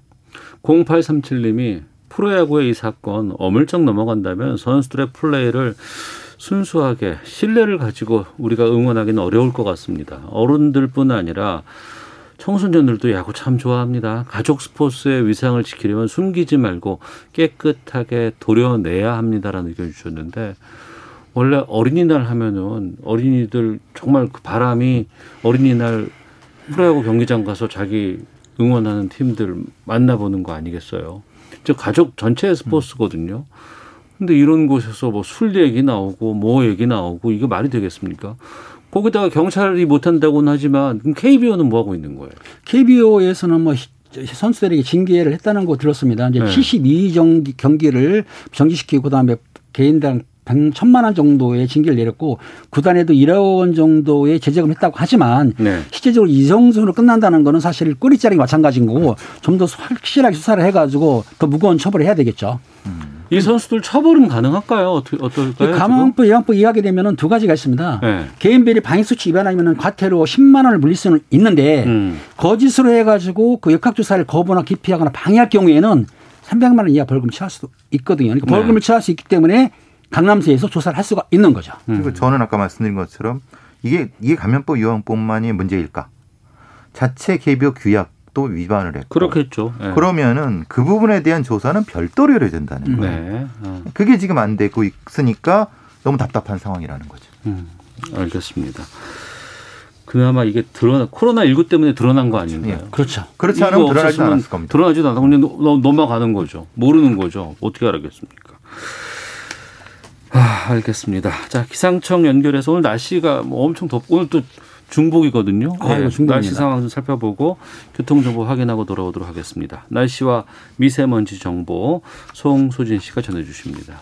0837님이 프로야구의 이 사건 어물쩍 넘어간다면 선수들의 플레이를 순수하게 신뢰를 가지고 우리가 응원하기는 어려울 것 같습니다. 어른들뿐 아니라 청소년들도 야구 참 좋아합니다. 가족 스포츠의 위상을 지키려면 숨기지 말고 깨끗하게 도려내야 합니다라는 의견 주셨는데 원래 어린이날 하면은 어린이들 정말 그 바람이 어린이날 프로야구 경기장 가서 자기 응원하는 팀들 만나보는 거 아니겠어요? 저 가족 전체의 스포츠거든요. 근데 이런 곳에서 뭐 술 얘기 나오고 뭐 얘기 나오고 이게 말이 되겠습니까? 거기다가 경찰이 못한다고는 하지만 그럼 KBO는 뭐 하고 있는 거예요? KBO에서는 뭐 선수들에게 징계를 했다는 거 들었습니다. 이제 네. 72 경기를 정지시키고 그다음에 개인당 100, 천만 원 정도의 징계를 내렸고 구단에도 1억 원 정도의 제재금 했다고 하지만 네. 실제적으로 이 정도로 끝난다는 거는 사실 꼬리자르기 마찬가지인 거고 좀 더 확실하게 수사를 해가지고 더 무거운 처벌을 해야 되겠죠. 이 선수들 처벌은 가능할까요? 어떻게 이 어떨까요? 감염법 예방법 이야기 되면은 두 가지가 있습니다. 네. 개인 비리 방해 수치 위반하면은 과태료 10만 원을 물릴 수는 있는데 음. 거짓으로 해가지고 그 역학 조사를 거부나 기피하거나 방해할 경우에는 300만 원 이하 벌금 치할 수도 있거든요. 그러니까 네. 벌금을 치할 수 있기 때문에 강남시에서 조사를 할 수가 있는 거죠. 그리고 저는 아까 말씀드린 것처럼 이게 이게 감염법 위반뿐만이 문제일까? 자체 KBO 규약 도 위반을 했고 그렇겠죠. 네. 그러면은 그 부분에 대한 조사는 별도로 해야 된다는 거예요. 네. 어. 그게 지금 안 되고 있으니까 너무 답답한 상황이라는 거죠. 음, 알겠습니다. 그나마 이게 드러나 코로나 19 때문에 드러난 거 아닌가요? 예. 그렇죠. 그렇지 않으면 드러나지 없었으면 않았을 겁니다. 드러나지도 않고 그냥 넘- 넘어가는 거죠. 모르는 거죠. 어떻게 알았겠습니까? 아, 알겠습니다. 자, 기상청 연결해서 오늘 날씨가 뭐 엄청 덥고 오늘 또 중복이거든요. 예, 중복입니다. 날씨 상황 좀 살펴보고 교통 정보 확인하고 돌아오도록 하겠습니다. 날씨와 미세먼지 정보 송소진 씨가 전해 주십니다.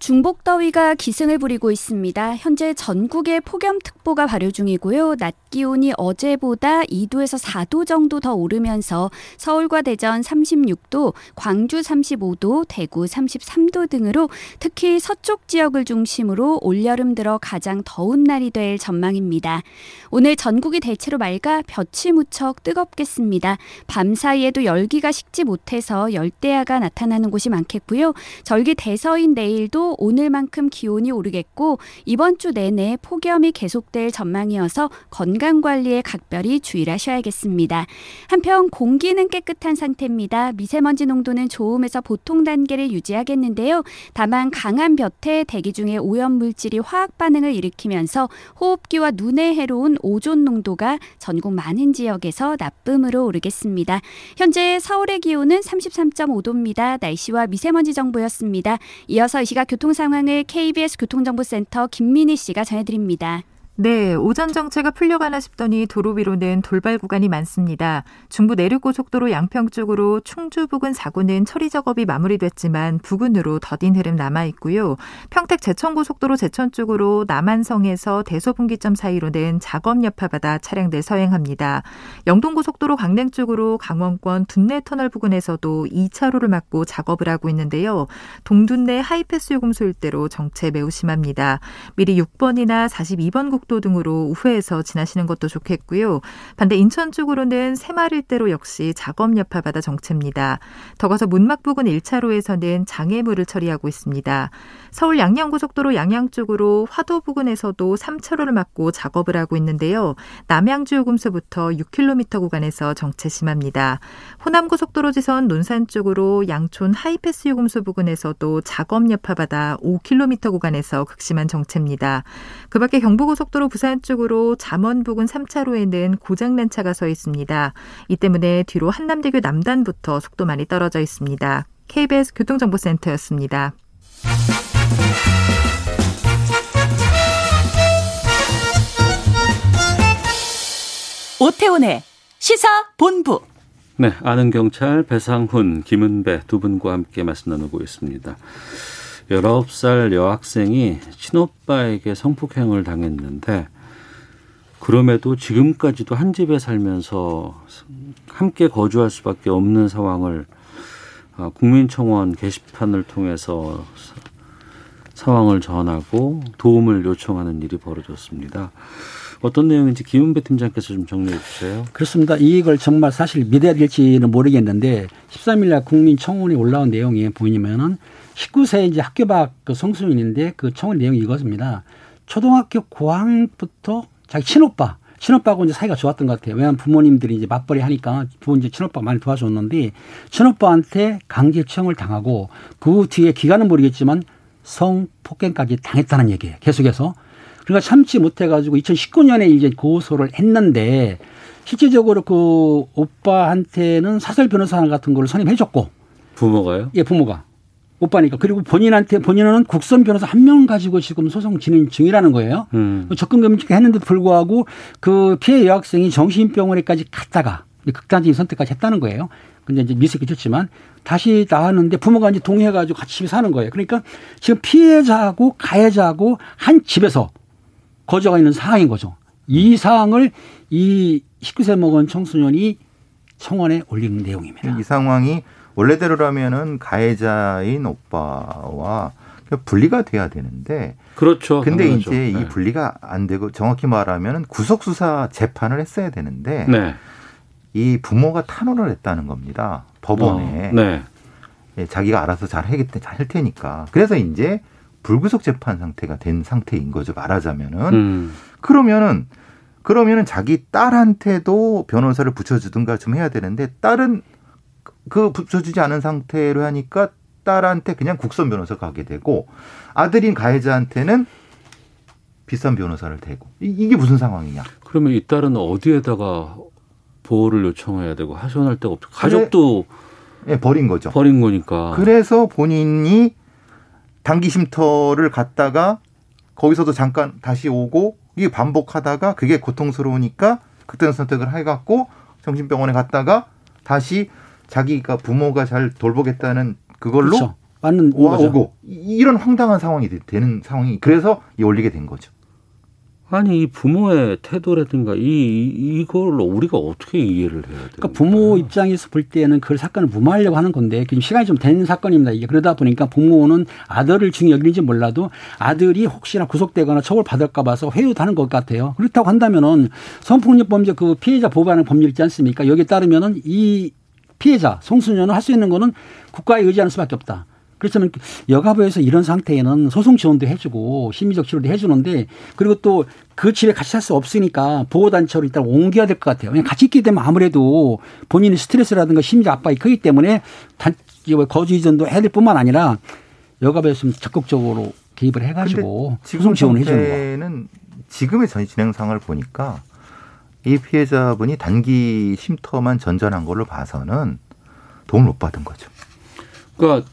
중복 더위가 기승을 부리고 있습니다. 현재 전국에 폭염특보가 발효 중이고요. 낮 기온이 어제보다 2도에서 4도 정도 더 오르면서 서울과 대전 36도, 광주 35도, 대구 33도 등으로 특히 서쪽 지역을 중심으로 올여름 들어 가장 더운 날이 될 전망입니다. 오늘 전국이 대체로 맑아 볕이 무척 뜨겁겠습니다. 밤 사이에도 열기가 식지 못해서 열대야가 나타나는 곳이 많겠고요. 절기 대서인 내일도 오늘만큼 기온이 오르겠고 이번 주 내내 폭염이 계속될 전망이어서 건강 관리에 각별히 주의를 하셔야겠습니다. 한편 공기는 깨끗한 상태입니다. 미세먼지 농도는 좋음에서 보통 단계를 유지하겠는데요. 다만 강한 볕에 대기 중에 오염 물질이 화학 반응을 일으키면서 호흡기와 눈에 해로운 오존 농도가 전국 많은 지역에서 나쁨으로 오르겠습니다. 현재 서울의 기온은 33.5도입니다. 날씨와 미세먼지 정보였습니다. 이어서 이 시각 교통 상황을 KBS 교통정보센터 김민희 씨가 전해드립니다. 네, 오전 정체가 풀려가나 싶더니 도로 위로는 돌발 구간이 많습니다. 중부 내륙고속도로 양평 쪽으로 충주 부근 사고는 처리 작업이 마무리됐지만 부근으로 더딘 흐름 남아 있고요. 평택 제천고속도로 제천 쪽으로 남한성에서 대소분기점 사이로는 작업 여파받아 차량들 서행합니다. 영동고속도로 강릉 쪽으로 강원권 둔내 터널 부근에서도 2차로를 막고 작업을 하고 있는데요. 동둔내 하이패스 요금소 일대로 정체 매우 심합니다. 미리 6번이나 42번 국도 고속도 등으로 우회해서 지나시는 것도 좋겠고요. 반대 인천 쪽으로는 새마을대로 역시 작업 여파받아 정체입니다. 더 가서 문막 부근 1차로에서는 장애물을 처리하고 있습니다. 서울 양양고속도로 양양 쪽으로 화도 부근에서도 3차로를 막고 작업을 하고 있는데요. 남양주 요금소부터 6km 구간에서 정체 심합니다. 호남고속도로 지선 논산 쪽으로 양촌 하이패스 요금소 부근에서도 작업 여파받아 5km 구간에서 극심한 정체입니다. 그 밖에 경부고속도로 부산 쪽으로 잠원 부근 3차로에는 고장난 차가 서 있습니다. 이 때문에 뒤로 한남대교 남단부터 속도 많이 떨어져 있습니다. KBS 교통정보센터였습니다. 오태훈의 시사 본부. 네, 아는 경찰 배상훈, 김은배 두 분과 함께 말씀 나누고 있습니다. 19살 여학생이 친오빠에게 성폭행을 당했는데 그럼에도 지금까지도 한 집에 살면서 함께 거주할 수밖에 없는 상황을 아, 국민청원 게시판을 통해서 상황을 전하고 도움을 요청하는 일이 벌어졌습니다. 어떤 내용인지 김은배 팀장께서 좀 정리해 주세요. 그렇습니다. 이걸 정말 사실 믿어야 될지는 모르겠는데 13일 날 국민청원이 올라온 내용이 보이면은 19세 이제 학교 밖 그 성소년인데 그 청원 내용이 이것입니다. 초등학교 고학부터 자기 친오빠 친오빠하고 이제 사이가 좋았던 것 같아요. 왜냐하면 부모님들이 이제 맞벌이 하니까 부모 이제 친오빠 많이 도와줬는데 친오빠한테 강제 추형을 당하고 그 뒤에 기간은 모르겠지만 성폭행까지 당했다는 얘기예요. 계속해서. 그러니까 참지 못해가지고 2019년에 이제 고소를 했는데 실제적으로 그 오빠한테는 사설 변호사 같은 걸 선임해줬고 부모가요? 예, 부모가. 오빠니까 그리고 본인한테 본인은 국선 변호사 한 명 가지고 지금 소송 진행 중이라는 거예요. 음. 접근 금지가 했는데도 불구하고 그 피해 여학생이 정신병원에까지 갔다가 극단적인 선택까지 했다는 거예요. 근데 이제 미세 끼쳤지만 다시 나왔는데 부모가 이제 동의해가지고 같이 집에 사는 거예요. 그러니까 지금 피해자하고 가해자하고 한 집에서 거주가 있는 상황인 거죠. 이 사항을 이 19세 먹은 청소년이 청원에 올린 내용입니다. 이 상황이 원래대로라면은 가해자인 오빠와 분리가 돼야 되는데 그렇죠. 근데 당연하죠. 이제 네. 이 분리가 안 되고 정확히 말하면 구속 수사 재판을 했어야 되는데 네. 이 부모가 탄원을 했다는 겁니다. 법원에. 어, 네. 예, 자기가 알아서 잘 하겠다, 잘할 테니까. 그래서 이제 불구속 재판 상태가 된 상태인 거죠. 말하자면은. 음. 그러면은 그러면은 자기 딸한테도 변호사를 붙여주든가 좀 해야 되는데 딸은 그 붙여주지 않은 상태로 하니까 딸한테 그냥 국선 변호사 가게 되고 아들인 가해자한테는 비싼 변호사를 대고 이- 이게 무슨 상황이냐? 그러면 이 딸은 어디에다가 보호를 요청해야 되고 하소연할 데가 없죠. 가족도 예, 버린 거죠. 버린 거니까. 그래서 본인이 단기 쉼터를 갔다가 거기서도 잠깐 다시 오고 이게 반복하다가 그게 고통스러우니까 그때는 선택을 해갖고 정신병원에 갔다가 다시 자기가 부모가 잘 돌보겠다는 그걸로 그렇죠. 맞는 와. 오고 이- 이런 황당한 상황이 되- 되는 상황이 그래서 이 올리게 된 거죠. 아니 이 부모의 태도라든가 이 이- 이걸 우리가 어떻게 이해를 해야 돼요? 그러니까 부모 입장에서 볼 때는 그 사건을 무마하려고 하는 건데 지금 시간이 좀 된 사건입니다. 이게 그러다 보니까 부모는 아들을 중히 여기는지 몰라도 아들이 혹시나 구속되거나 처벌 받을까 봐서 회유도 하는 것 같아요. 그렇다고 한다면은 성폭력 범죄 그 피해자 보호하는 법률 있지 않습니까? 여기에 따르면은 이 피해자 송수녀는 할 수 있는 거는 국가에 의지하는 수밖에 없다. 그렇다면 여가부에서 이런 상태에는 소송 지원도 해주고 심리적 치료도 해주는데 그리고 또 그 집에 같이 살 수 없으니까 보호단체로 일단 옮겨야 될 것 같아요. 그냥 같이 있게 되면 아무래도 본인의 스트레스라든가 심리적 압박이 크기 때문에 단, 이거 거주 이전도 해야 될 뿐만 아니라 여가부에서 좀 적극적으로 개입을 해가지고 소송 지원을 해주는 거. 지금의 전 진행 상황을 보니까 이 피해자분이 단기 쉼터만 전전한 걸로 봐서는 도움을 못 받은 거죠. 그러니까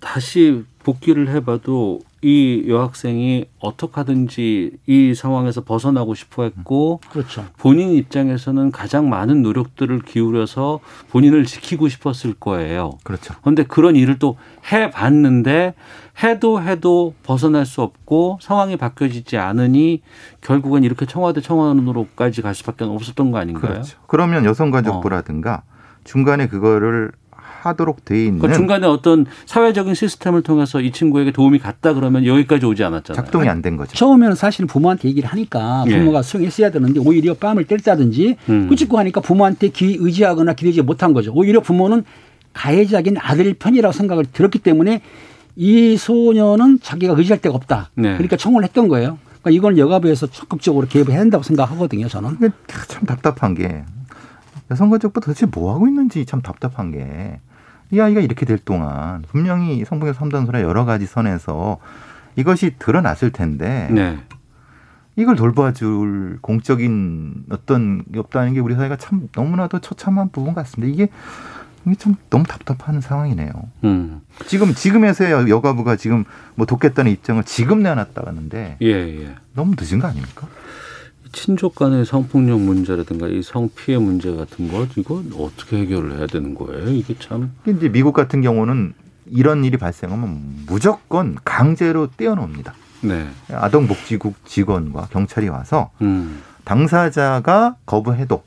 다시 복귀를 해봐도 이 여학생이 어떻게 하든지 이 상황에서 벗어나고 싶어 했고 그렇죠. 본인 입장에서는 가장 많은 노력들을 기울여서 본인을 지키고 싶었을 거예요. 그렇죠. 그런데 그런 일을 또 해봤는데 해도 해도 벗어날 수 없고 상황이 바뀌어지지 않으니 결국은 이렇게 청와대 청원으로까지 갈 수밖에 없었던 거 아닌가요? 그렇죠. 그러면 여성가족부라든가 중간에 그거를 하도록 돼 있는 그러니까 중간에 어떤 사회적인 시스템을 통해서 이 친구에게 도움이 갔다 그러면 여기까지 오지 않았잖아요. 작동이 안 된 거죠. 처음에는 사실 부모한테 얘기를 하니까 예. 부모가 수용했어야 되는데 오히려 뺨을 때렸다든지 음. 꾸짖고 하니까 부모한테 귀 의지하거나 기대지 못한 거죠. 오히려 부모는 가해자긴 아들 편이라고 생각을 들었기 때문에 이 소녀는 자기가 의지할 데가 없다. 네. 그러니까 청원을 했던 거예요. 그러니까 이건 여가부에서 적극적으로 개입해야 한다고 생각하거든요. 저는. 참 답답한 게 여성가족부 도대체 뭐 하고 있는지 참 답답한 게 이 아이가 이렇게 될 동안 분명히 성폭력 삼단소나 여러 가지 선에서 이것이 드러났을 텐데 네. 이걸 돌봐줄 공적인 어떤 게 없다는 게 우리 사회가 참 너무나도 처참한 부분 같습니다. 이게 이게 참 너무 답답한 상황이네요. 음. 지금 지금에서야 여가부가 지금 뭐 돕겠다는 입장을 지금 내놨다 하는데 예, 예. 너무 늦은 거 아닙니까? 친족 간의 성폭력 문제라든가 이 성피해 문제 같은 것 이거 어떻게 해결을 해야 되는 거예요? 이게 참 이제 미국 같은 경우는 이런 일이 발생하면 무조건 강제로 떼어놓습니다. 네. 아동복지국 직원과 경찰이 와서 음. 당사자가 거부해도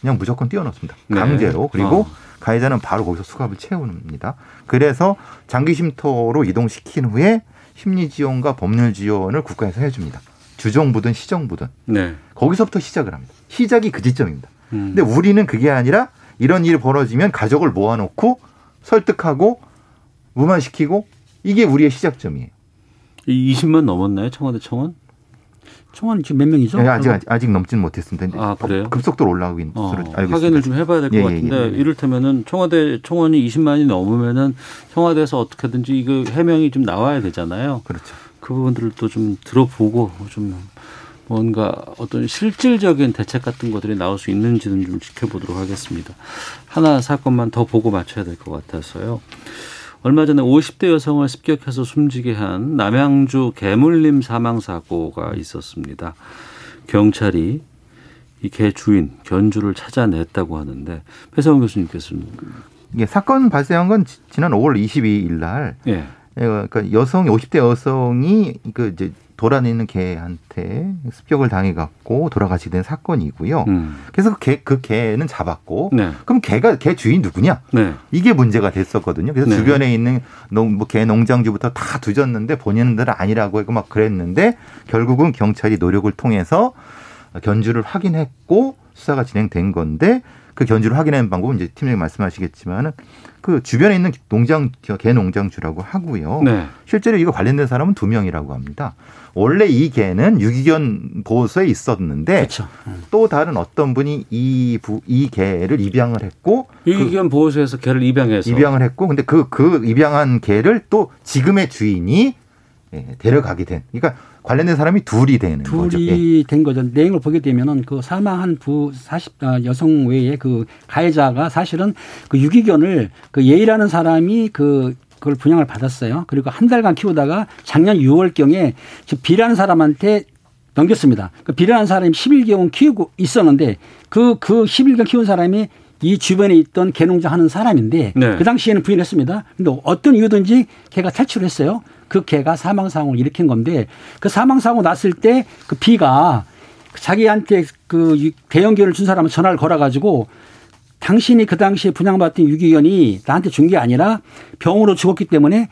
그냥 무조건 떼어놓습니다. 네. 강제로 그리고 어. 가해자는 바로 거기서 수갑을 채우니다. 그래서 장기 쉼터로 이동시킨 후에 심리 지원과 법률 지원을 국가에서 해줍니다. 주정부든 시정부든 네. 거기서부터 시작을 합니다. 시작이 그 지점입니다. 음. 근데 우리는 그게 아니라 이런 일이 벌어지면 가족을 모아놓고 설득하고 무마시키고 이게 우리의 시작점이에요. 이 20만 넘었나요? 청와대 청원? 청원 지금 몇 명이죠? 네, 아직 아직, 아직 넘지는 못했습니다. 아, 그래요? 급속도로 올라가고 있는 어, 것으로 알고 있습니다. 확인을 좀 해봐야 될것 예, 예, 같은데 예. 이를테면은 청와대 청원이 20만이 넘으면은 청와대에서 어떻게든지 이거 해명이 좀 나와야 되잖아요. 그렇죠. 그 부분들을 또 좀 들어보고 좀 뭔가 어떤 실질적인 대책 같은 것들이 나올 수 있는지는 좀 지켜보도록 하겠습니다. 하나 사건만 더 보고 맞춰야 될 것 같아서요. 얼마 전에 50대 여성을 습격해서 숨지게 한 남양주 개물림 사망 사고가 있었습니다. 경찰이 이 개 주인 견주를 찾아냈다고 하는데 배성훈 교수님께서는 이게 사건 발생한 건 지- 지난 5월 22일 날 예. 예, 그러니까 여성 50대 여성이 그 이제 돌아다니는 개한테 습격을 당해 갖고 돌아가시게 된 사건이고요. 음. 그래서 그 개, 그 개는 잡았고 네. 그럼 개가 개 주인 누구냐? 네. 이게 문제가 됐었거든요. 그래서 네. 주변에 있는 농, 뭐, 개 농장주부터 다 뒤졌는데 본인들은 아니라고 하고 막 그랬는데 결국은 경찰이 노력을 통해서 견주를 확인했고 수사가 진행된 건데 그 견주를 확인하는 방법은 이제 팀장님 말씀하시겠지만은 그 주변에 있는 농장 개 농장주라고 하고요. 네. 실제로 이거 관련된 사람은 두 명이라고 합니다. 원래 이 개는 유기견 보호소에 있었는데 그렇죠. 또 다른 어떤 분이 이, 부, 이 개를 입양을 했고 유기견 보호소에서 개를 입양해서 입양을 했고 근데 그그 입양한 개를 또 지금의 주인이 예, 데려가게 된 그러니까 관련된 사람이 둘이 되는 거죠. 예. 둘이 된 거죠. 내용을 보게 되면은 그 사망한 부 40, 아, 여성 외에 그 가해자가 사실은 그 유기견을 그 예이라는 사람이 그 그걸 분양을 받았어요. 그리고 한 달간 키우다가 작년 6월경에 저 비라는 사람한테 넘겼습니다. 그 비라는 사람이 11개월 키우고 있었는데 그, 그 11개월 키운 사람이 이 주변에 있던 개농장 하는 사람인데 네. 그 당시에는 부인했습니다. 근데 어떤 이유든지 개가 탈출을 했어요. 그 개가 사망 사고를 일으킨 건데 그 사망 사고 났을 때그 비가 자기한테 그 대형견을 준 사람은 전화를 걸어 가지고 당신이 그 당시에 분양받던 유기견이 나한테 준 게 아니라 병으로 죽었기 때문에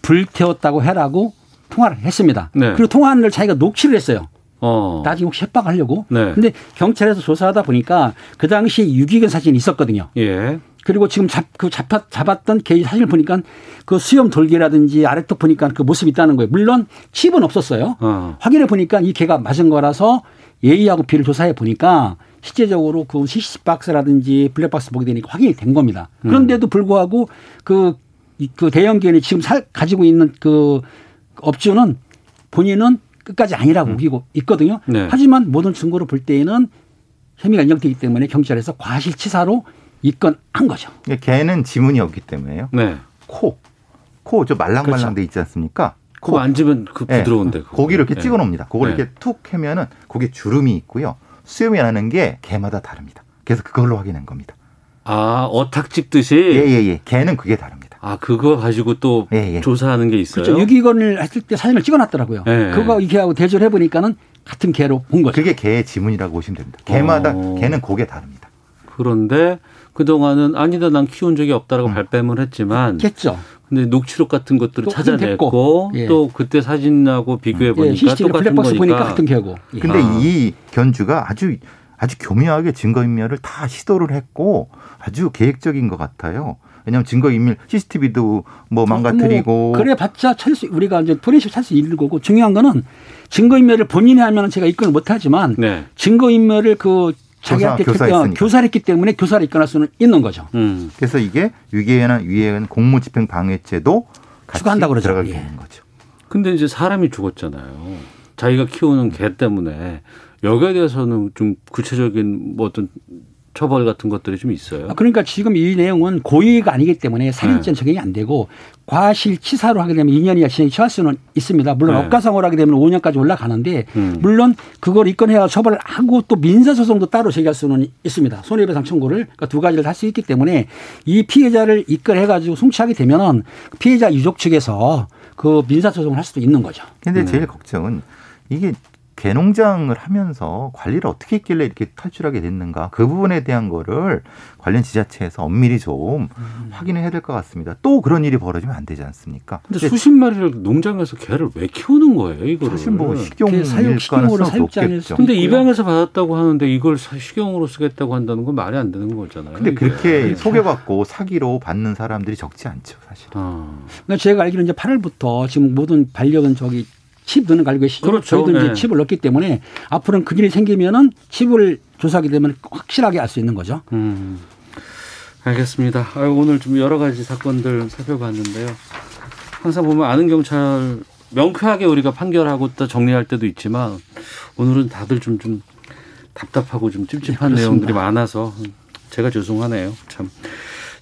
불태웠다고 해라고 통화를 했습니다. 네. 그리고 통화를 자기가 녹취를 했어요. 어. 나중에 혹시 협박하려고. 네. 근데 경찰에서 조사하다 보니까 그 당시에 유기견 사진이 있었거든요. 예. 그리고 지금 잡, 그 잡았, 잡았던 개 사진을 보니까 그 수염 돌개라든지 아래턱 보니까 그 모습이 있다는 거예요. 물론 칩은 없었어요. 어. 확인해 보니까 이 개가 맞은 거라서 예의하고 비를 조사해 보니까 실제적으로 그 CCTV 박스라든지 블랙박스 보게 되니까 확인이 된 겁니다. 음. 그런데도 불구하고 그, 이- 그 대형견이 지금 살, 가지고 있는 그 업주는 본인은 끝까지 아니라고 우기고 있거든요. 음. 네. 하지만 모든 증거를 볼 때에는 혐의가 인정되기 때문에 경찰에서 과실치사로 입건한 거죠. 개는 지문이 없기 때문에요. 네. 코, 코 저 말랑말랑 그렇죠. 돼 있지 않습니까? 그거 만지면 그 예. 부드러운데. 그거. 고기를 이렇게 예. 찍어 놓습니다. 그걸 네. 이렇게 툭 하면은 거기에 주름이 있고요. 수염이 나는 게 개마다 다릅니다. 그래서 그걸로 확인한 겁니다. 아, 어탁 찍듯이. 예 예 예. 개는 그게 다릅니다. 아, 그거 가지고 또 예, 예. 조사하는 게 있어요. 그렇죠. 유기견을 했을 때 사진을 찍어 놨더라고요. 네. 그거 이렇게 하고 대조를 해보니까는 같은 개로 본 거죠. 그게 개의 지문이라고 보시면 됩니다. 개마다 어. 개는 고게 다릅니다. 그런데 그동안은 아니다 난 키운 적이 없다라고 음. 발뺌을 했지만 겠죠. 근데 녹취록 같은 것들을 또 찾아냈고 예. 또 그때 사진하고 비교해 예, 보니까 CCTV 똑같은 블랙박스 보니까 거니까. 같은 개고. 예. 근데 아. 이 견주가 아주 아주 교묘하게 증거인멸을 다 시도를 했고 아주 계획적인 것 같아요. 왜냐하면 증거인멸 CCTV도 뭐 망가뜨리고 뭐 그래 봤자 찰수 우리가 이제 포렌식 찰수 있는 거고 중요한 거는 증거인멸을 본인이 하면 제가 입건을 못하지만 네. 증거인멸을 그 자기한테 교사- 교- 교사했으니까. 교사를 했기 때문에 교사를 입건할 수는 있는 거죠. 음. 그래서 이게 위계나 위해는 공무집행 방해죄도 같이 추가한다고 그러죠. 들어가게 예. 되는 거죠. 근데 이제 사람이 죽었잖아요. 자기가 키우는 개 때문에 여기에 대해서는 좀 구체적인 뭐 어떤 처벌 같은 것들이 좀 있어요. 아, 그러니까 지금 이 내용은 고의가 아니기 때문에 네. 살인죄는 적용이 안 되고 과실치사로 하게 되면 2년 이하 징역이 처할 수는 있습니다. 물론 네. 억가상으로 하게 되면 5년까지 올라가는데 음. 물론 그걸 입건해야 처벌을 하고 또 민사소송도 따로 제기할 수는 있습니다. 손해배상 청구를 그러니까 두 가지를 할 수 있기 때문에 이 피해자를 입건해가지고 송치하게 되면은 피해자 유족 측에서 그 민사소송을 할 수도 있는 거죠. 근데 네. 제일 걱정은 이게 개농장을 하면서 관리를 어떻게 했길래 이렇게 탈출하게 됐는가 그 부분에 대한 거를 관련 지자체에서 엄밀히 좀 음. 확인을 해야 될 것 같습니다. 또 그런 일이 벌어지면 안 되지 않습니까? 근데 수십 마리를 농장에서 개를 왜 키우는 거예요, 이거를? 사실 뭐그 식용일 사육, 식용으로 가능성이 높겠죠. 근데. 입양해서 받았다고 하는데 이걸 사- 식용으로 쓰겠다고 한다는 건 말이 안 되는 거잖아요. 근데 이게. 그렇게 속여갖고 사기로 받는 사람들이 적지 않죠, 사실. 아. 그러니까 제가 알기로는 이제 8월부터 지금 모든 반려견 저기 칩 넣는 거 알고 계시죠? 그렇죠. 저희도 이제 네. 칩을 넣기 때문에 앞으로는 그 일이 생기면은 칩을 조사하게 되면 확실하게 알 수 있는 거죠. 음. 알겠습니다. 아유, 오늘 좀 여러 가지 사건들 살펴봤는데요. 항상 보면 아는 경찰 명쾌하게 우리가 판결하고 또 정리할 때도 있지만 오늘은 다들 좀, 좀 답답하고 좀 찝찝한 네, 내용들이. 많아서 제가 죄송하네요. 참.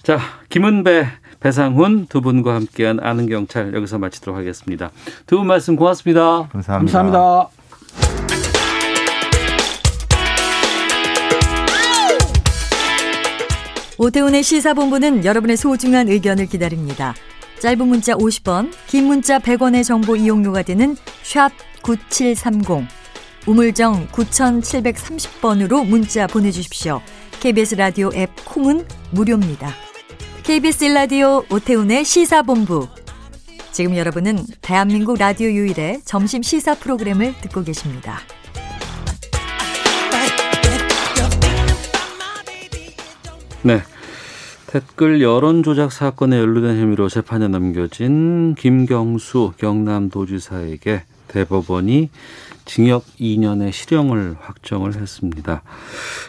자, 김은배, 배상훈 두 분과 함께한 아는 경찰 여기서 마치도록 하겠습니다. 두 분 말씀 고맙습니다. 감사합니다. 감사합니다. 오태훈의 시사본부는 여러분의 소중한 의견을 기다립니다. 짧은 문자 50원, 긴 문자 100원의 정보 이용료가 되는 샵 9730, 우물정 9730번으로 문자 보내주십시오. KBS 라디오 앱 콩은 무료입니다. KBS 라디오 오태훈의 시사본부. 지금 여러분은 대한민국 라디오 유일의 점심 시사 프로그램을 듣고 계십니다. 네. 댓글 여론 조작 사건에 연루된 혐의로 재판에 넘겨진 김경수 경남도지사에게 대법원이 징역 2년의 실형을 확정을 했습니다.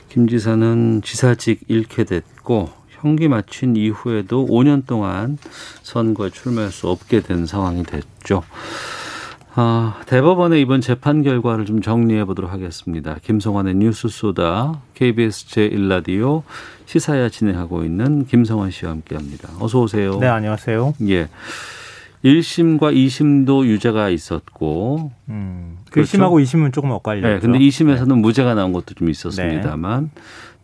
김 지사는 지사직 잃게 됐고 형기 마친 이후에도 5년 동안 선거에 출마할 수 없게 된 상황이 됐죠. 아, 대법원의 이번 재판 결과를 좀 정리해 보도록 하겠습니다. 김성환의 뉴스 소다 KBS 제1라디오 시사야 진행하고 있는 김성환 씨와 함께 합니다. 어서 오세요. 네, 안녕하세요. 예. 1심과 2심도 유죄가 있었고 음, 그렇죠? 1심하고 2심은 조금 엇갈려요. 네, 근데 2심에서는 무죄가 나온 것도 좀 있었습니다만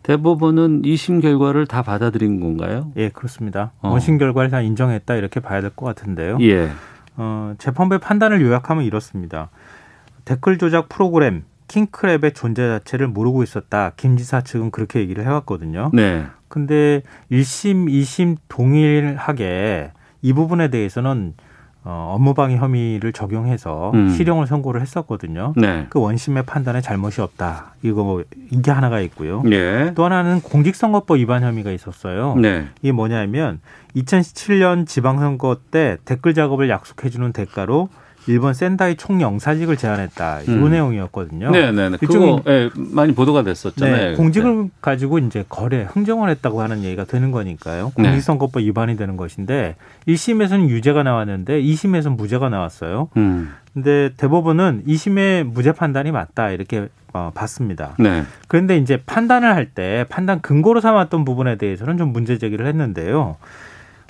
대법원은 2심 결과를 다 받아들인 건가요? 예, 그렇습니다. 어. 원심 결과를 다 인정했다 이렇게 봐야 될 것 같은데요. 예. 어, 재판부의 판단을 요약하면 이렇습니다. 댓글 조작 프로그램 킹크랩의 존재 자체를 모르고 있었다. 김 지사 측은 그렇게 얘기를 해왔거든요. 네. 근데 1심, 2심 동일하게 이 부분에 대해서는 어, 업무방해 혐의를 적용해서 음. 실형을 선고를 했었거든요. 네. 그 원심의 판단에 잘못이 없다. 이거 뭐 이게 하나가 있고요. 예. 또 하나는 공직선거법 위반 혐의가 있었어요. 네. 이게 뭐냐면 2017년 지방선거 때 댓글 작업을 약속해주는 대가로 일본 센다이 총영사직을 제안했다. 이 음. 내용이었거든요. 네, 네, 네. 그거 예, 많이 보도가 됐었잖아요. 네. 공직을 가지고 이제 거래, 흥정을 했다고 하는 얘기가 되는 거니까요. 네. 공직선거법 위반이 되는 것인데 1심에서는 유죄가 나왔는데 2심에서는 무죄가 나왔어요. 음. 근데 대법원은 2심의 무죄 판단이 맞다 이렇게 어, 봤습니다. 네. 그런데 이제 판단을 할 때 판단 근거로 삼았던 부분에 대해서는 좀 문제 제기를 했는데요.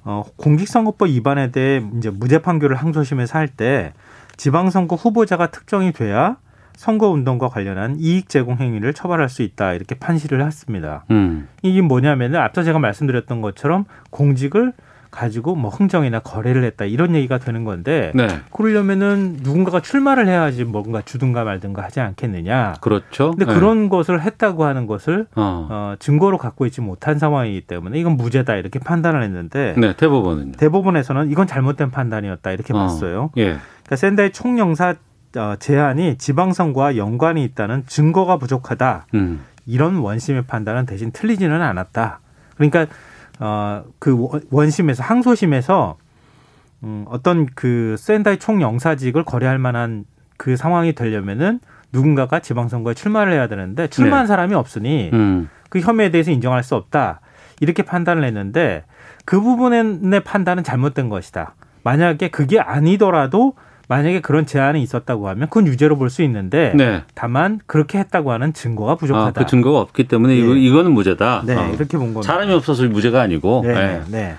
어, 공직선거법 위반에 대해 이제 무죄 판결을 항소심에서 할 때 지방선거 후보자가 특정이 돼야 선거운동과 관련한 이익 제공 행위를 처벌할 수 있다 이렇게 판시를 했습니다. 음. 이게 뭐냐면은 앞서 제가 말씀드렸던 것처럼 공직을 가지고 뭐 흥정이나 거래를 했다 이런 얘기가 되는 건데 네. 그러려면은 누군가가 출마를 해야지 뭔가 주든가 말든가 하지 않겠느냐. 그렇죠. 근데 네. 그런 것을 했다고 하는 것을 어. 어, 증거로 갖고 있지 못한 상황이기 때문에 이건 무죄다 이렇게 판단을 했는데 네, 대법원은요. 대법원에서는 이건 잘못된 판단이었다 이렇게 어. 봤어요. 예. 그러니까 샌다이 총영사 어, 제안이 지방선거와 연관이 있다는 증거가 부족하다. 음. 이런 원심의 판단은 대신 틀리지는 않았다. 그러니까 어, 그 원- 원심에서 항소심에서 음, 어떤 그 샌다이 총영사직을 거래할 만한 그 상황이 되려면은 누군가가 지방선거에 출마를 해야 되는데 출마한 네. 사람이 없으니 음. 그 혐의에 대해서 인정할 수 없다. 이렇게 판단을 했는데 그 부분의 판단은 잘못된 것이다. 만약에 그게 아니더라도 만약에 그런 제안이 있었다고 하면 그건 유죄로 볼 수 있는데 네. 다만 그렇게 했다고 하는 증거가 아, 부족하다. 그 증거가 없기 때문에 이거, 네. 이거는 무죄다. 네, 어. 이렇게 본 겁니다. 사람이 없어서 무죄가 아니고. 네, 네. 네.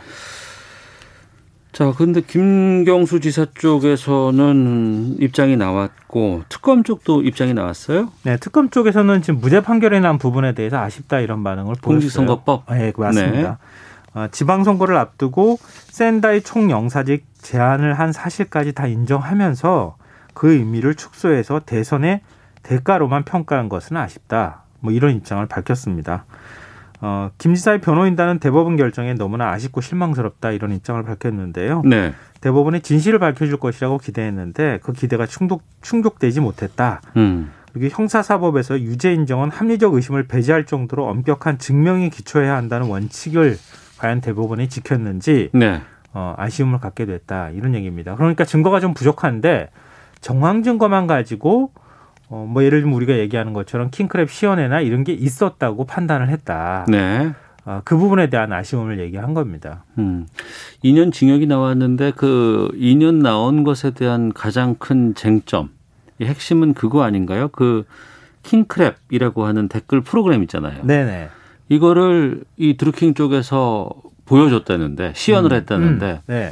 자, 근데 김경수 지사 쪽에서는 입장이 나왔고 특검 쪽도 입장이 나왔어요. 네, 특검 쪽에서는 지금 무죄 판결이 난 부분에 대해서 아쉽다 이런 반응을 보였어요. 공직선거법. 네, 맞습니다. 어, 지방선거를 앞두고 샌다이 총영사직 제안을 한 사실까지 다 인정하면서 그 의미를 축소해서 대선의 대가로만 평가한 것은 아쉽다. 뭐 이런 입장을 밝혔습니다. 어, 김 지사의 변호인단은 대법원 결정에 너무나 아쉽고 실망스럽다 이런 입장을 밝혔는데요. 네. 대법원이 진실을 밝혀줄 것이라고 기대했는데 그 기대가 충족, 충족되지 못했다. 음. 그리고 형사사법에서 유죄 인정은 합리적 의심을 배제할 정도로 엄격한 증명이 기초해야 한다는 원칙을 과연 대법원이 지켰는지 네. 어, 아쉬움을 갖게 됐다 이런 얘기입니다. 그러니까 증거가 좀 부족한데 정황 증거만 가지고 어, 뭐 예를 들면 우리가 얘기하는 것처럼 킹크랩 시연회나 이런 게 있었다고 판단을 했다. 네. 어, 그 부분에 대한 아쉬움을 얘기한 겁니다. 음. 2년 징역이 나왔는데 그 2년 나온 것에 대한 가장 큰 쟁점, 이 핵심은 그거 아닌가요? 그 킹크랩이라고 하는 댓글 프로그램 있잖아요. 네네. 이거를 이 드루킹 쪽에서 보여줬다는데 시연을 음, 했다는데 음, 네.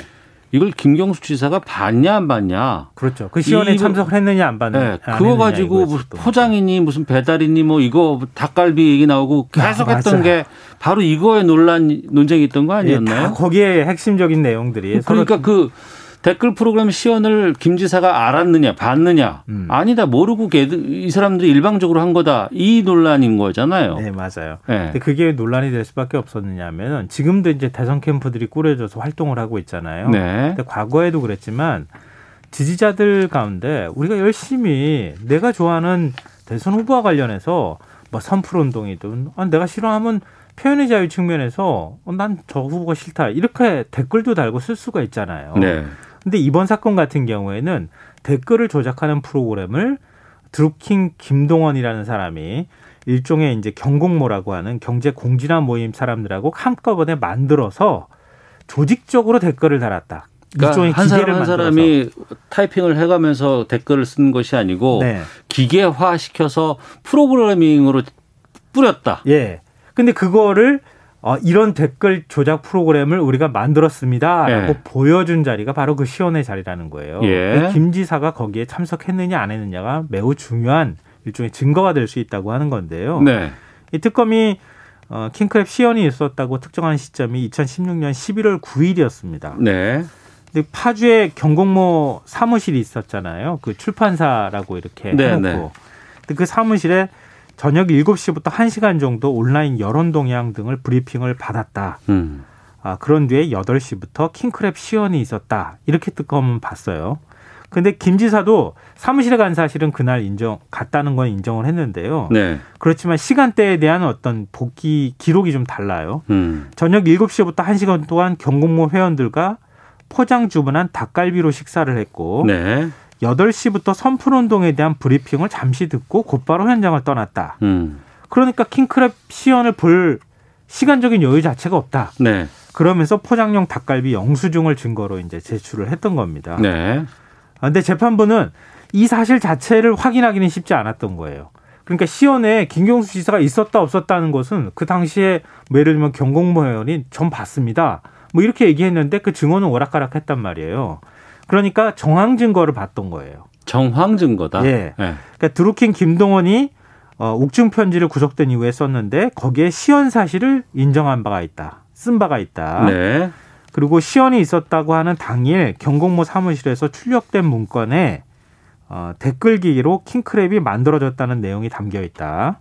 이걸 김경수 지사가 봤냐 안 봤냐? 그렇죠. 그 시연에 이거- 참석을 했느냐 안 봤느냐. 네, 안 그거 가지고 무슨 또. 포장이니 무슨 배달이니 뭐 이거 닭갈비 얘기 나오고 아, 계속했던 맞아요. 게 바로 이거에 논란 논쟁이 있던 거 예, 아니었나요? 다 거기에 핵심적인 내용들이 그러니까 그 댓글 프로그램 시연을 김 지사가 알았느냐 봤느냐 음. 아니다 모르고 이 사람들이 일방적으로 한 거다 이 논란인 거잖아요. 네, 맞아요. 네. 근데 그게 논란이 될 수밖에 없었느냐면은 지금도 이제 대선 캠프들이 꾸려져서 활동을 하고 있잖아요. 네. 근데 과거에도 그랬지만 지지자들 가운데 우리가 열심히 내가 좋아하는 대선 후보와 관련해서 뭐 선풀 운동이든 아, 내가 싫어하면 표현의 자유 측면에서 어, 난저 후보가 싫다 이렇게 댓글도 달고 쓸 수가 있잖아요. 네. 근데 이번 사건 같은 경우에는 댓글을 조작하는 프로그램을 드루킹 김동원이라는 사람이 일종의 이제 경공모라고 하는 경제 공진화 모임 사람들하고 한꺼번에 만들어서 조직적으로 댓글을 달았다. 그러니까 일종의 한 기계를 사람 한 만들어서. 사람이 타이핑을 해가면서 댓글을 쓰는 것이 아니고 네. 기계화 시켜서 프로그래밍으로 뿌렸다. 예. 근데 그거를 어, 이런 댓글 조작 프로그램을 우리가 만들었습니다라고 예. 보여준 자리가 바로 그 시연의 자리라는 거예요. 예. 김 지사가 거기에 참석했느냐 안 했느냐가 매우 중요한 일종의 증거가 될 수 있다고 하는 건데요. 네. 이 특검이 어, 킹크랩 시연이 있었다고 특정한 시점이 2016년 11월 9일이었습니다. 네. 근데 파주에 경공모 사무실이 있었잖아요. 그 출판사라고 이렇게 네, 해놓고. 네. 근데 그 사무실에 저녁 7시부터 1시간 정도 온라인 여론 동향 등을 브리핑을 받았다. 음. 아, 그런 뒤에 8시부터 킹크랩 시연이 있었다. 이렇게 특검은 봤어요. 근데 김 지사도 사무실에 간 사실은 그날 인정 갔다는 건 인정을 했는데요. 네. 그렇지만 시간대에 대한 어떤 복귀 기록이 좀 달라요. 음. 저녁 7시부터 1시간 동안 경공모 회원들과 포장 주문한 닭갈비로 식사를 했고 네. 8시부터 선풀운동에 대한 브리핑을 잠시 듣고 곧바로 현장을 떠났다. 음. 그러니까 킹크랩 시연을 볼 시간적인 여유 자체가 없다. 네. 그러면서 포장용 닭갈비 영수증을 증거로 이제 제출을 했던 겁니다. 네. 아, 근데 재판부는 이 사실 자체를 확인하기는 쉽지 않았던 거예요. 그러니까 시연에 김경수 지사가 있었다 없었다는 것은 그 당시에 뭐 예를 들면 경공모 회원이 전 봤습니다. 뭐 이렇게 얘기했는데 그 증언은 오락가락했단 말이에요. 그러니까 정황 증거를 봤던 거예요. 정황 증거다. 예. 네. 그러니까 드루킹 김동원이 어, 옥중 편지를 구속된 이후에 썼는데 거기에 시연 사실을 인정한 바가 있다. 쓴 바가 있다. 네. 그리고 시연이 있었다고 하는 당일 경공모 사무실에서 출력된 문건에 어, 댓글 기기로 킹크랩이 만들어졌다는 내용이 담겨 있다.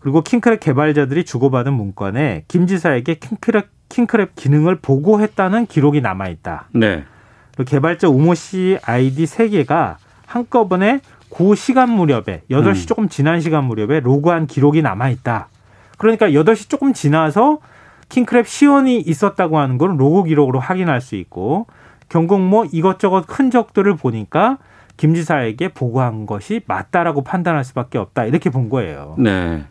그리고 킹크랩 개발자들이 주고받은 문건에 김 지사에게 킹크랩, 킹크랩 기능을 보고했다는 기록이 남아 있다. 네. 개발자 우모 씨 아이디 세개가 한꺼번에 그 시간 무렵에 8시 음. 조금 지난 시간 무렵에 로그한 기록이 남아 있다. 그러니까 8시 조금 지나서 킹크랩 시연이 있었다고 하는 걸 로고 기록으로 확인할 수 있고 경공모 이것저것 흔적들을 보니까 김 지사에게 보고한 것이 맞다라고 판단할 수밖에 없다. 이렇게 본 거예요. 네.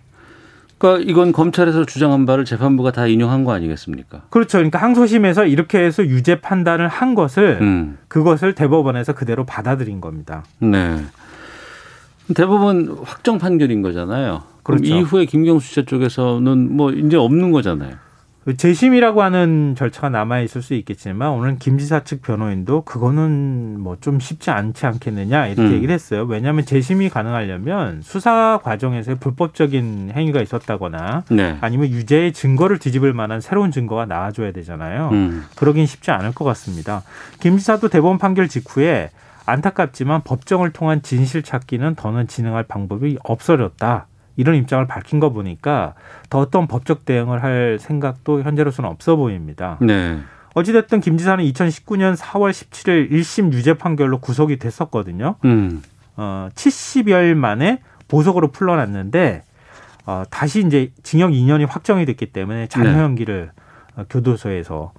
그러니까 이건 검찰에서 주장한 바를 재판부가 다 인용한 거 아니겠습니까? 그렇죠. 그러니까 항소심에서 이렇게 해서 유죄 판단을 한 것을 음. 그것을 대법원에서 그대로 받아들인 겁니다. 네. 대법원 확정 판결인 거잖아요. 그럼 그렇죠. 이후에 김경수 지사 쪽에서는 뭐 이제 없는 거잖아요. 그 재심이라고 하는 절차가 남아 있을 수 있겠지만 오늘 김 지사 측 변호인도 그거는 뭐 좀 쉽지 않지 않겠느냐 이렇게 음. 얘기를 했어요. 왜냐하면 재심이 가능하려면 수사 과정에서 불법적인 행위가 있었다거나 네. 아니면 유죄의 증거를 뒤집을 만한 새로운 증거가 나와줘야 되잖아요. 음. 그러긴 쉽지 않을 것 같습니다. 김 지사도 대법원 판결 직후에 안타깝지만 법정을 통한 진실 찾기는 더는 진행할 방법이 없어졌다. 이런 입장을 밝힌 거 보니까 더 어떤 법적 대응을 할 생각도 현재로서는 없어 보입니다. 네. 어찌됐든 김 지사는 2019년 4월 17일 1심 유죄 판결로 구속이 됐었거든요. 음. 어, 70여일 만에 보석으로 풀려났는데 어, 다시 이제 징역 2년이 확정이 됐기 때문에 자녀 네. 형기를 어, 교도소에서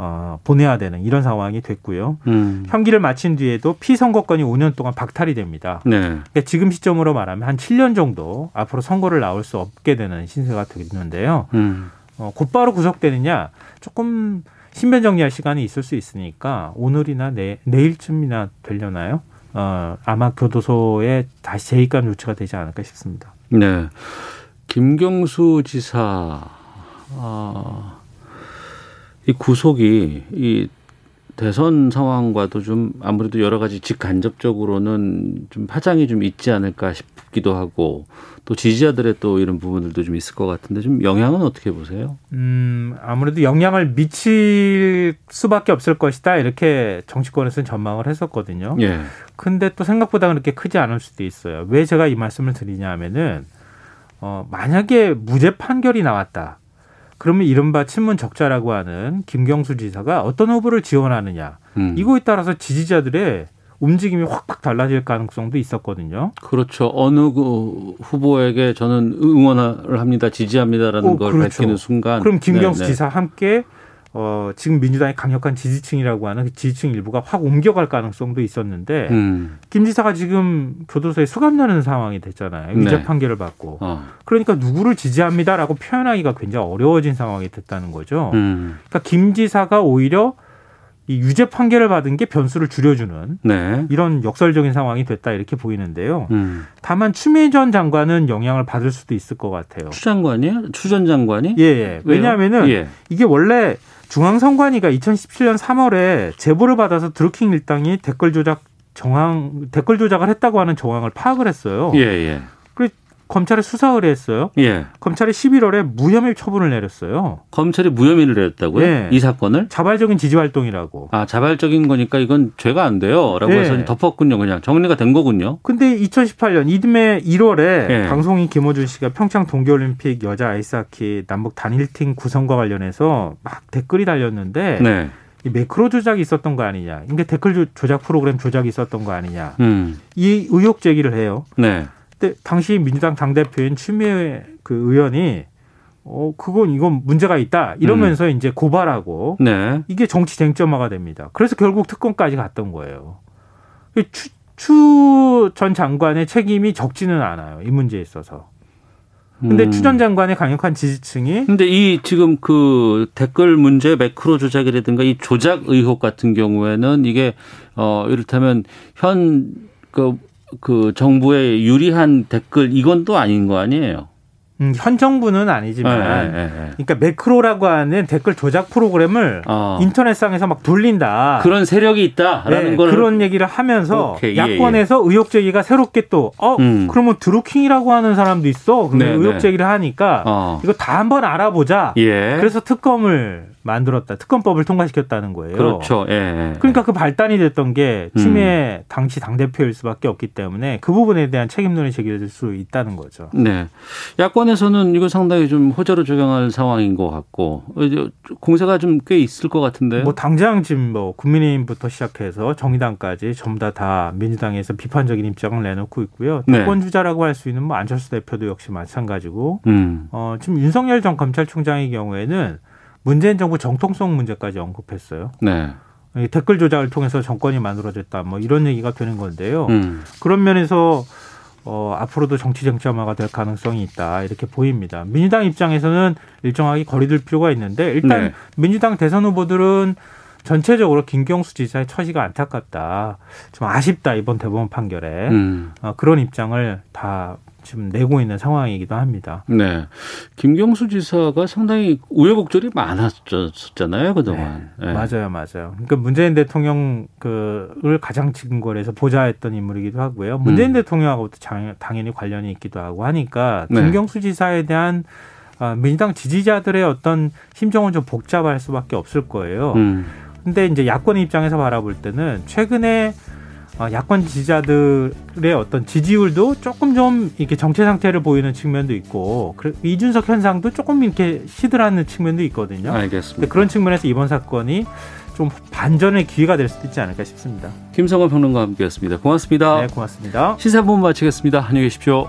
어, 보내야 되는 이런 상황이 됐고요. 음. 형기를 마친 뒤에도 피선거권이 5년 동안 박탈이 됩니다. 네. 그러니까 지금 시점으로 말하면 한 7년 정도 앞으로 선거를 나올 수 없게 되는 신세가 되는데요. 음. 어, 곧바로 구속되느냐 조금 신변 정리할 시간이 있을 수 있으니까 오늘이나 내, 내일쯤이나 되려나요? 어, 아마 교도소에 다시 재입감 조치가 되지 않을까 싶습니다. 네. 김경수 지사, 아, 이 구속이 이 대선 상황과도 좀 아무래도 여러 가지 직간접적으로는 좀 파장이 좀 있지 않을까 싶기도 하고 또 지지자들의 또 이런 부분들도 좀 있을 것 같은데 좀 영향은 어떻게 보세요? 음, 아무래도 영향을 미칠 수밖에 없을 것이다. 이렇게 정치권에서는 전망을 했었거든요. 예. 근데 또 생각보다 그렇게 크지 않을 수도 있어요. 왜 제가 이 말씀을 드리냐 하면은, 어, 만약에 무죄 판결이 나왔다. 그러면 이른바 친문 적자라고 하는 김경수 지사가 어떤 후보를 지원하느냐. 음. 이거에 따라서 지지자들의 움직임이 확확 달라질 가능성도 있었거든요. 그렇죠. 어느 그 후보에게 저는 응원을 합니다, 지지합니다라는 어, 걸 그렇죠. 밝히는 순간. 그럼 김경수 네, 네. 지사 함께 어, 지금 민주당의 강력한 지지층이라고 하는 그 지지층 일부가 확 옮겨갈 가능성도 있었는데 음. 김 지사가 지금 교도소에 수감나는 상황이 됐잖아요. 유죄 네. 판결을 받고. 어. 그러니까 누구를 지지합니다라고 표현하기가 굉장히 어려워진 상황이 됐다는 거죠. 음. 그러니까 김 지사가 오히려 이 유죄 판결을 받은 게 변수를 줄여주는 네. 이런 역설적인 상황이 됐다 이렇게 보이는데요. 음. 다만 추미애 전 장관은 영향을 받을 수도 있을 것 같아요. 추 장관이요? 추 전 장관이? 예, 예. 왜냐하면은 예. 이게 원래 중앙선관위가 2017년 3월에 제보를 받아서 드루킹 일당이 댓글 조작 정황 댓글 조작을 했다고 하는 정황을 파악을 했어요. 예, 예. 검찰에 수사 의뢰했어요. 예. 검찰이 11월에 무혐의 처분을 내렸어요. 검찰이 무혐의를 내렸다고요? 예. 이 사건을? 자발적인 지지 활동이라고. 아, 자발적인 거니까 이건 죄가 안 돼요. 라고 예. 해서 덮었군요. 그냥 정리가 된 거군요. 근데 2018년 이듬해 1월에 예. 방송인 김호준 씨가 평창 동계 올림픽 여자 아이스하키 남북 단일팀 구성과 관련해서 막 댓글이 달렸는데 네. 이 매크로 조작이 있었던 거 아니냐. 이게 댓글 조- 조작 프로그램 조작이 있었던 거 아니냐. 음. 이 의혹 제기를 해요. 네. 근데 당시 민주당 당대표인 추미애 그 의원이 어 그건 이건 문제가 있다 이러면서 이제 고발하고 네. 이게 정치 쟁점화가 됩니다. 그래서 결국 특검까지 갔던 거예요. 추 전 장관의 책임이 적지는 않아요. 이 문제에 있어서. 근데 음. 추전 장관의 강력한 지지층이 근데 이 지금 그 댓글 문제 매크로 조작이라든가 이 조작 의혹 같은 경우에는 이게 어 이를테면 현그 그 정부에 유리한 댓글 이건 또 아닌 거 아니에요? 음, 현 정부는 아니지만, 예, 예, 예. 그러니까 매크로라고 하는 댓글 조작 프로그램을 어. 인터넷상에서 막 돌린다. 그런 세력이 있다라는 네, 걸 그런 얘기를 하면서 오케이, 예, 야권에서 의혹 제기가 새롭게 또 어, 음. 그러면 드루킹이라고 하는 사람도 있어. 그럼 네, 의혹 네. 제기를 하니까 어. 이거 다 한번 알아보자. 예. 그래서 특검을 만들었다. 특검법을 통과시켰다는 거예요. 그렇죠. 예, 예. 그러니까 그 발단이 됐던 게 음. 추미애 당시 당 대표일 수밖에 없기 때문에 그 부분에 대한 책임론이 제기될 수 있다는 거죠. 네. 야권 에서는 이거 상당히 좀 호재로 적용할 상황인 것 같고, 공세가 좀 꽤 있을 것 같은데. 뭐 당장 지금 뭐 국민의힘부터 시작해서 정의당까지 전부 다, 다 민주당에서 비판적인 입장을 내놓고 있고요. 네. 대권 주자라고 할 수 있는 뭐 안철수 대표도 역시 마찬가지고 음. 어, 지금 윤석열 전 검찰총장의 경우에는 문재인 정부 정통성 문제까지 언급했어요. 네. 이 댓글 조작을 통해서 정권이 만들어졌다. 뭐 이런 얘기가 되는 건데요. 음. 그런 면에서 어, 앞으로도 정치 쟁점화가 될 가능성이 있다 이렇게 보입니다. 민주당 입장에서는 일정하게 거리둘 필요가 있는데 일단 네. 민주당 대선 후보들은 전체적으로 김경수 지사의 처지가 안타깝다, 좀 아쉽다 이번 대법원 판결에 음. 어, 그런 입장을 다 지금 내고 있는 상황이기도 합니다. 네. 김경수 지사가 상당히 우여곡절이 많았었잖아요, 그동안. 네. 맞아요, 맞아요. 그러니까 문재인 대통령 그를 가장 직근거리에서 보좌했던 인물이기도 하고요. 문재인 음. 대통령하고도 장- 당연히 관련이 있기도 하고 하니까 네. 김경수 지사에 대한 아, 민주당 지지자들의 어떤 심정은 좀 복잡할 수밖에 없을 거예요. 음. 근데 이제 야권 입장에서 바라볼 때는 최근에 어, 야권 지지자들의 어떤 지지율도 조금 좀 이렇게 정체 상태를 보이는 측면도 있고 이준석 현상도 조금 이렇게 시들하는 측면도 있거든요. 알겠습니다. 그런 측면에서 이번 사건이 좀 반전의 기회가 될 수도 있지 않을까 싶습니다. 김성원 평론가와 함께했습니다. 고맙습니다. 네, 고맙습니다. 시사본 마치겠습니다. 안녕히 계십시오.